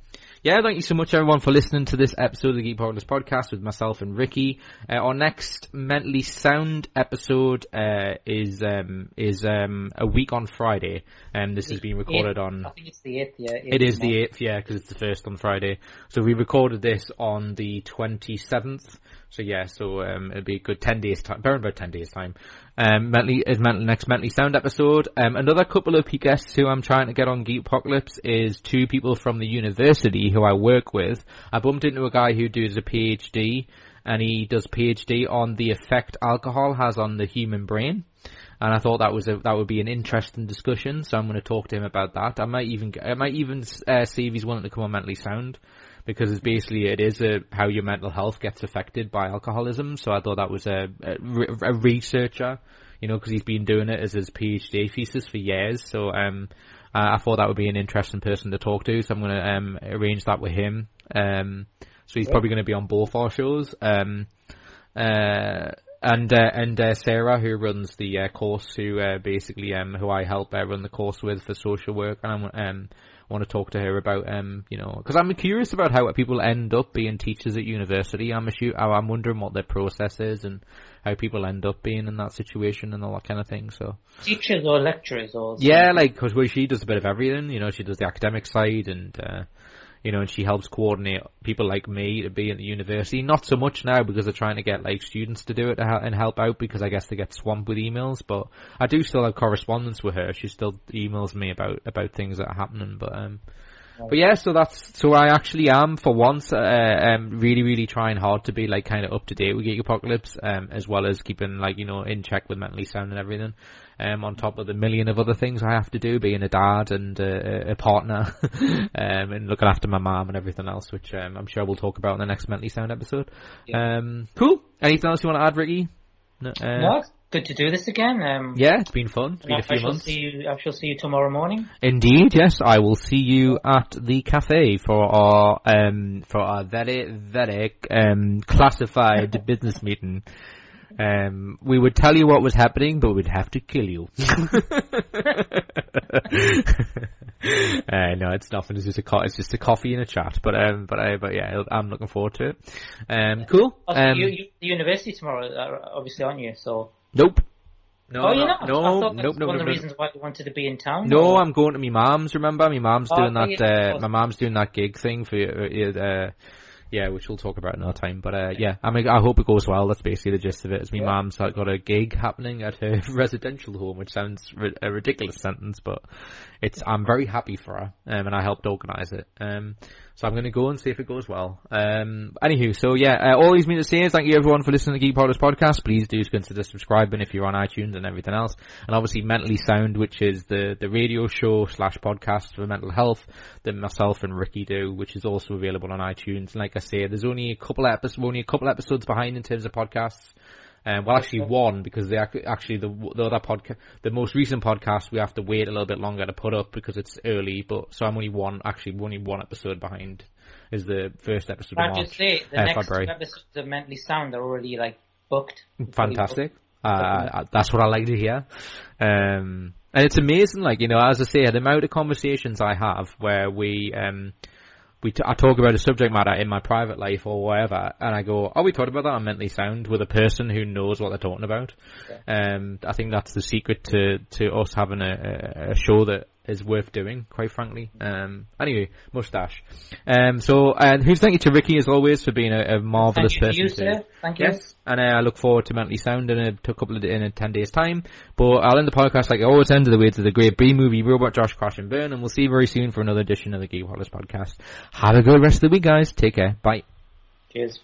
yeah, thank you so much everyone for listening to this episode of the Geek Apocalypse podcast with myself and Ricky. Uh, our next mentally sound episode uh, is um, is um, a week on Friday, and this has been recorded on. I think it's the eighth. Yeah, It is the 8th, yeah, because it's the first on Friday. So we recorded this on the 27th. So yeah, so um, it'll be a good 10 days time, around about 10 days time. Um, mentally, is mental, next Mentally Sound episode. Um, another couple of guests who I'm trying to get on Geek Apocalypse is two people from the university who I work with. I bumped into a guy who does a PhD, and he does PhD on the effect alcohol has on the human brain and I thought that was a that would be an interesting discussion. So I'm going to talk to him about that. I might even I might even uh, see if he's willing to come on mentally sound because it's basically it is a, how your mental health gets affected by alcoholism. So I thought that was a, a, a researcher, you know, because he's been doing it as his PhD thesis for years. So um, I, I thought that would be an interesting person to talk to. So I'm going to um arrange that with him. Um, so he's probably going to be on both our shows. Um, uh, and uh, and uh, Sarah, who runs the uh, course, who uh, basically um who I help uh, run the course with for social work, and I um want to talk to her about um you know because I'm curious about how people end up being teachers at university. I'm assu- I'm wondering what their process is and how people end up being in that situation and all that kind of thing. So teachers or lecturers or yeah, like because well, she does a bit of everything. You know, she does the academic side and. uh you know, and she helps coordinate people like me to be at the university. Not so much now because they're trying to get like students to do it and help out because I guess they get swamped with emails. But I do still have correspondence with her. She still emails me about about things that are happening. But um, but yeah, so that's so I actually am for once uh, um really really trying hard to be like kind of up to date with Geek Apocalypse um as well as keeping like you know in check with mentally sound and everything um on top of the million of other things I have to do being a dad and uh, a partner um and looking after my mom and everything else which um, I'm sure we'll talk about in the next mentally sound episode um cool anything else you want to add Ricky no, uh, No, good to do this again. Um, yeah it's been fun it's been I a few shall months see you. I shall see you tomorrow morning. Indeed, yes. I will see you at the cafe for our um for our very very um classified business meeting. Um, we would tell you what was happening, but we'd have to kill you. uh, no, it's nothing. It's just a co- it's just a coffee and a chat. But um, but I but yeah, I'm looking forward to it. Um, cool. Also, Um, you, you, the university tomorrow, uh, obviously, aren't you? So. nope. No, oh, no, you're not. no, I thought nope, that's nope, one of the reasons why you wanted to be in town. No, or- I'm going to my mom's. Remember, my mom's Oh, doing oh, that. uh, my mom's doing that gig thing for uh, uh, yeah, which we'll talk about another time. But uh, yeah, I mean, I hope it goes well. That's basically the gist of it. Is my Yeah. mom's got a gig happening at her residential home, which sounds ri- a ridiculous sentence, but it's I'm very happy for her, um, and I helped organise it. Um, So I'm going to go and see if it goes well. Um, anywho, so yeah, uh, all these mean to say is thank you everyone for listening to Geek Apocalypse podcast. Please do consider subscribing if you're on iTunes and everything else. And obviously Mentally Sound, which is the, the radio show slash podcast for mental health that myself and Ricky do, which is also available on iTunes. And like I say, there's only a couple episodes, only a couple episodes behind in terms of podcasts. Um, well, actually one because they ac- actually the the other podcast, the most recent podcast, we have to wait a little bit longer to put up because it's early. But so I'm only one, actually only one episode behind. Is the first episode Can I just say, the uh, next February. episodes of Mentally Sound are already like booked. Fantastic. Uh, that's what I like to hear. Um, and it's amazing, like, you know, as I say, the amount of conversations I have where we, um, we t- I talk about a subject matter in my private life or whatever, and I go, "Oh, we talked about that on Mentally Sound" with a person who knows what they're talking about. Um, I think that's the secret to to us having a, a show that is worth doing, quite frankly. Um, anyway, mustache. Um, so, and who's thank you to Ricky as always for being a, a marvelous Thank person. you, sir. Thank you. Yes, and uh, I look forward to Mentally Sound in a, to a couple of in a ten days time. But I'll end the podcast like I always end of the way to the great B movie Robot Josh Crash and Burn, and we'll see you very soon for another edition of the Geek Wallace podcast. Have a good rest of the week, guys. Take care. Bye. Cheers.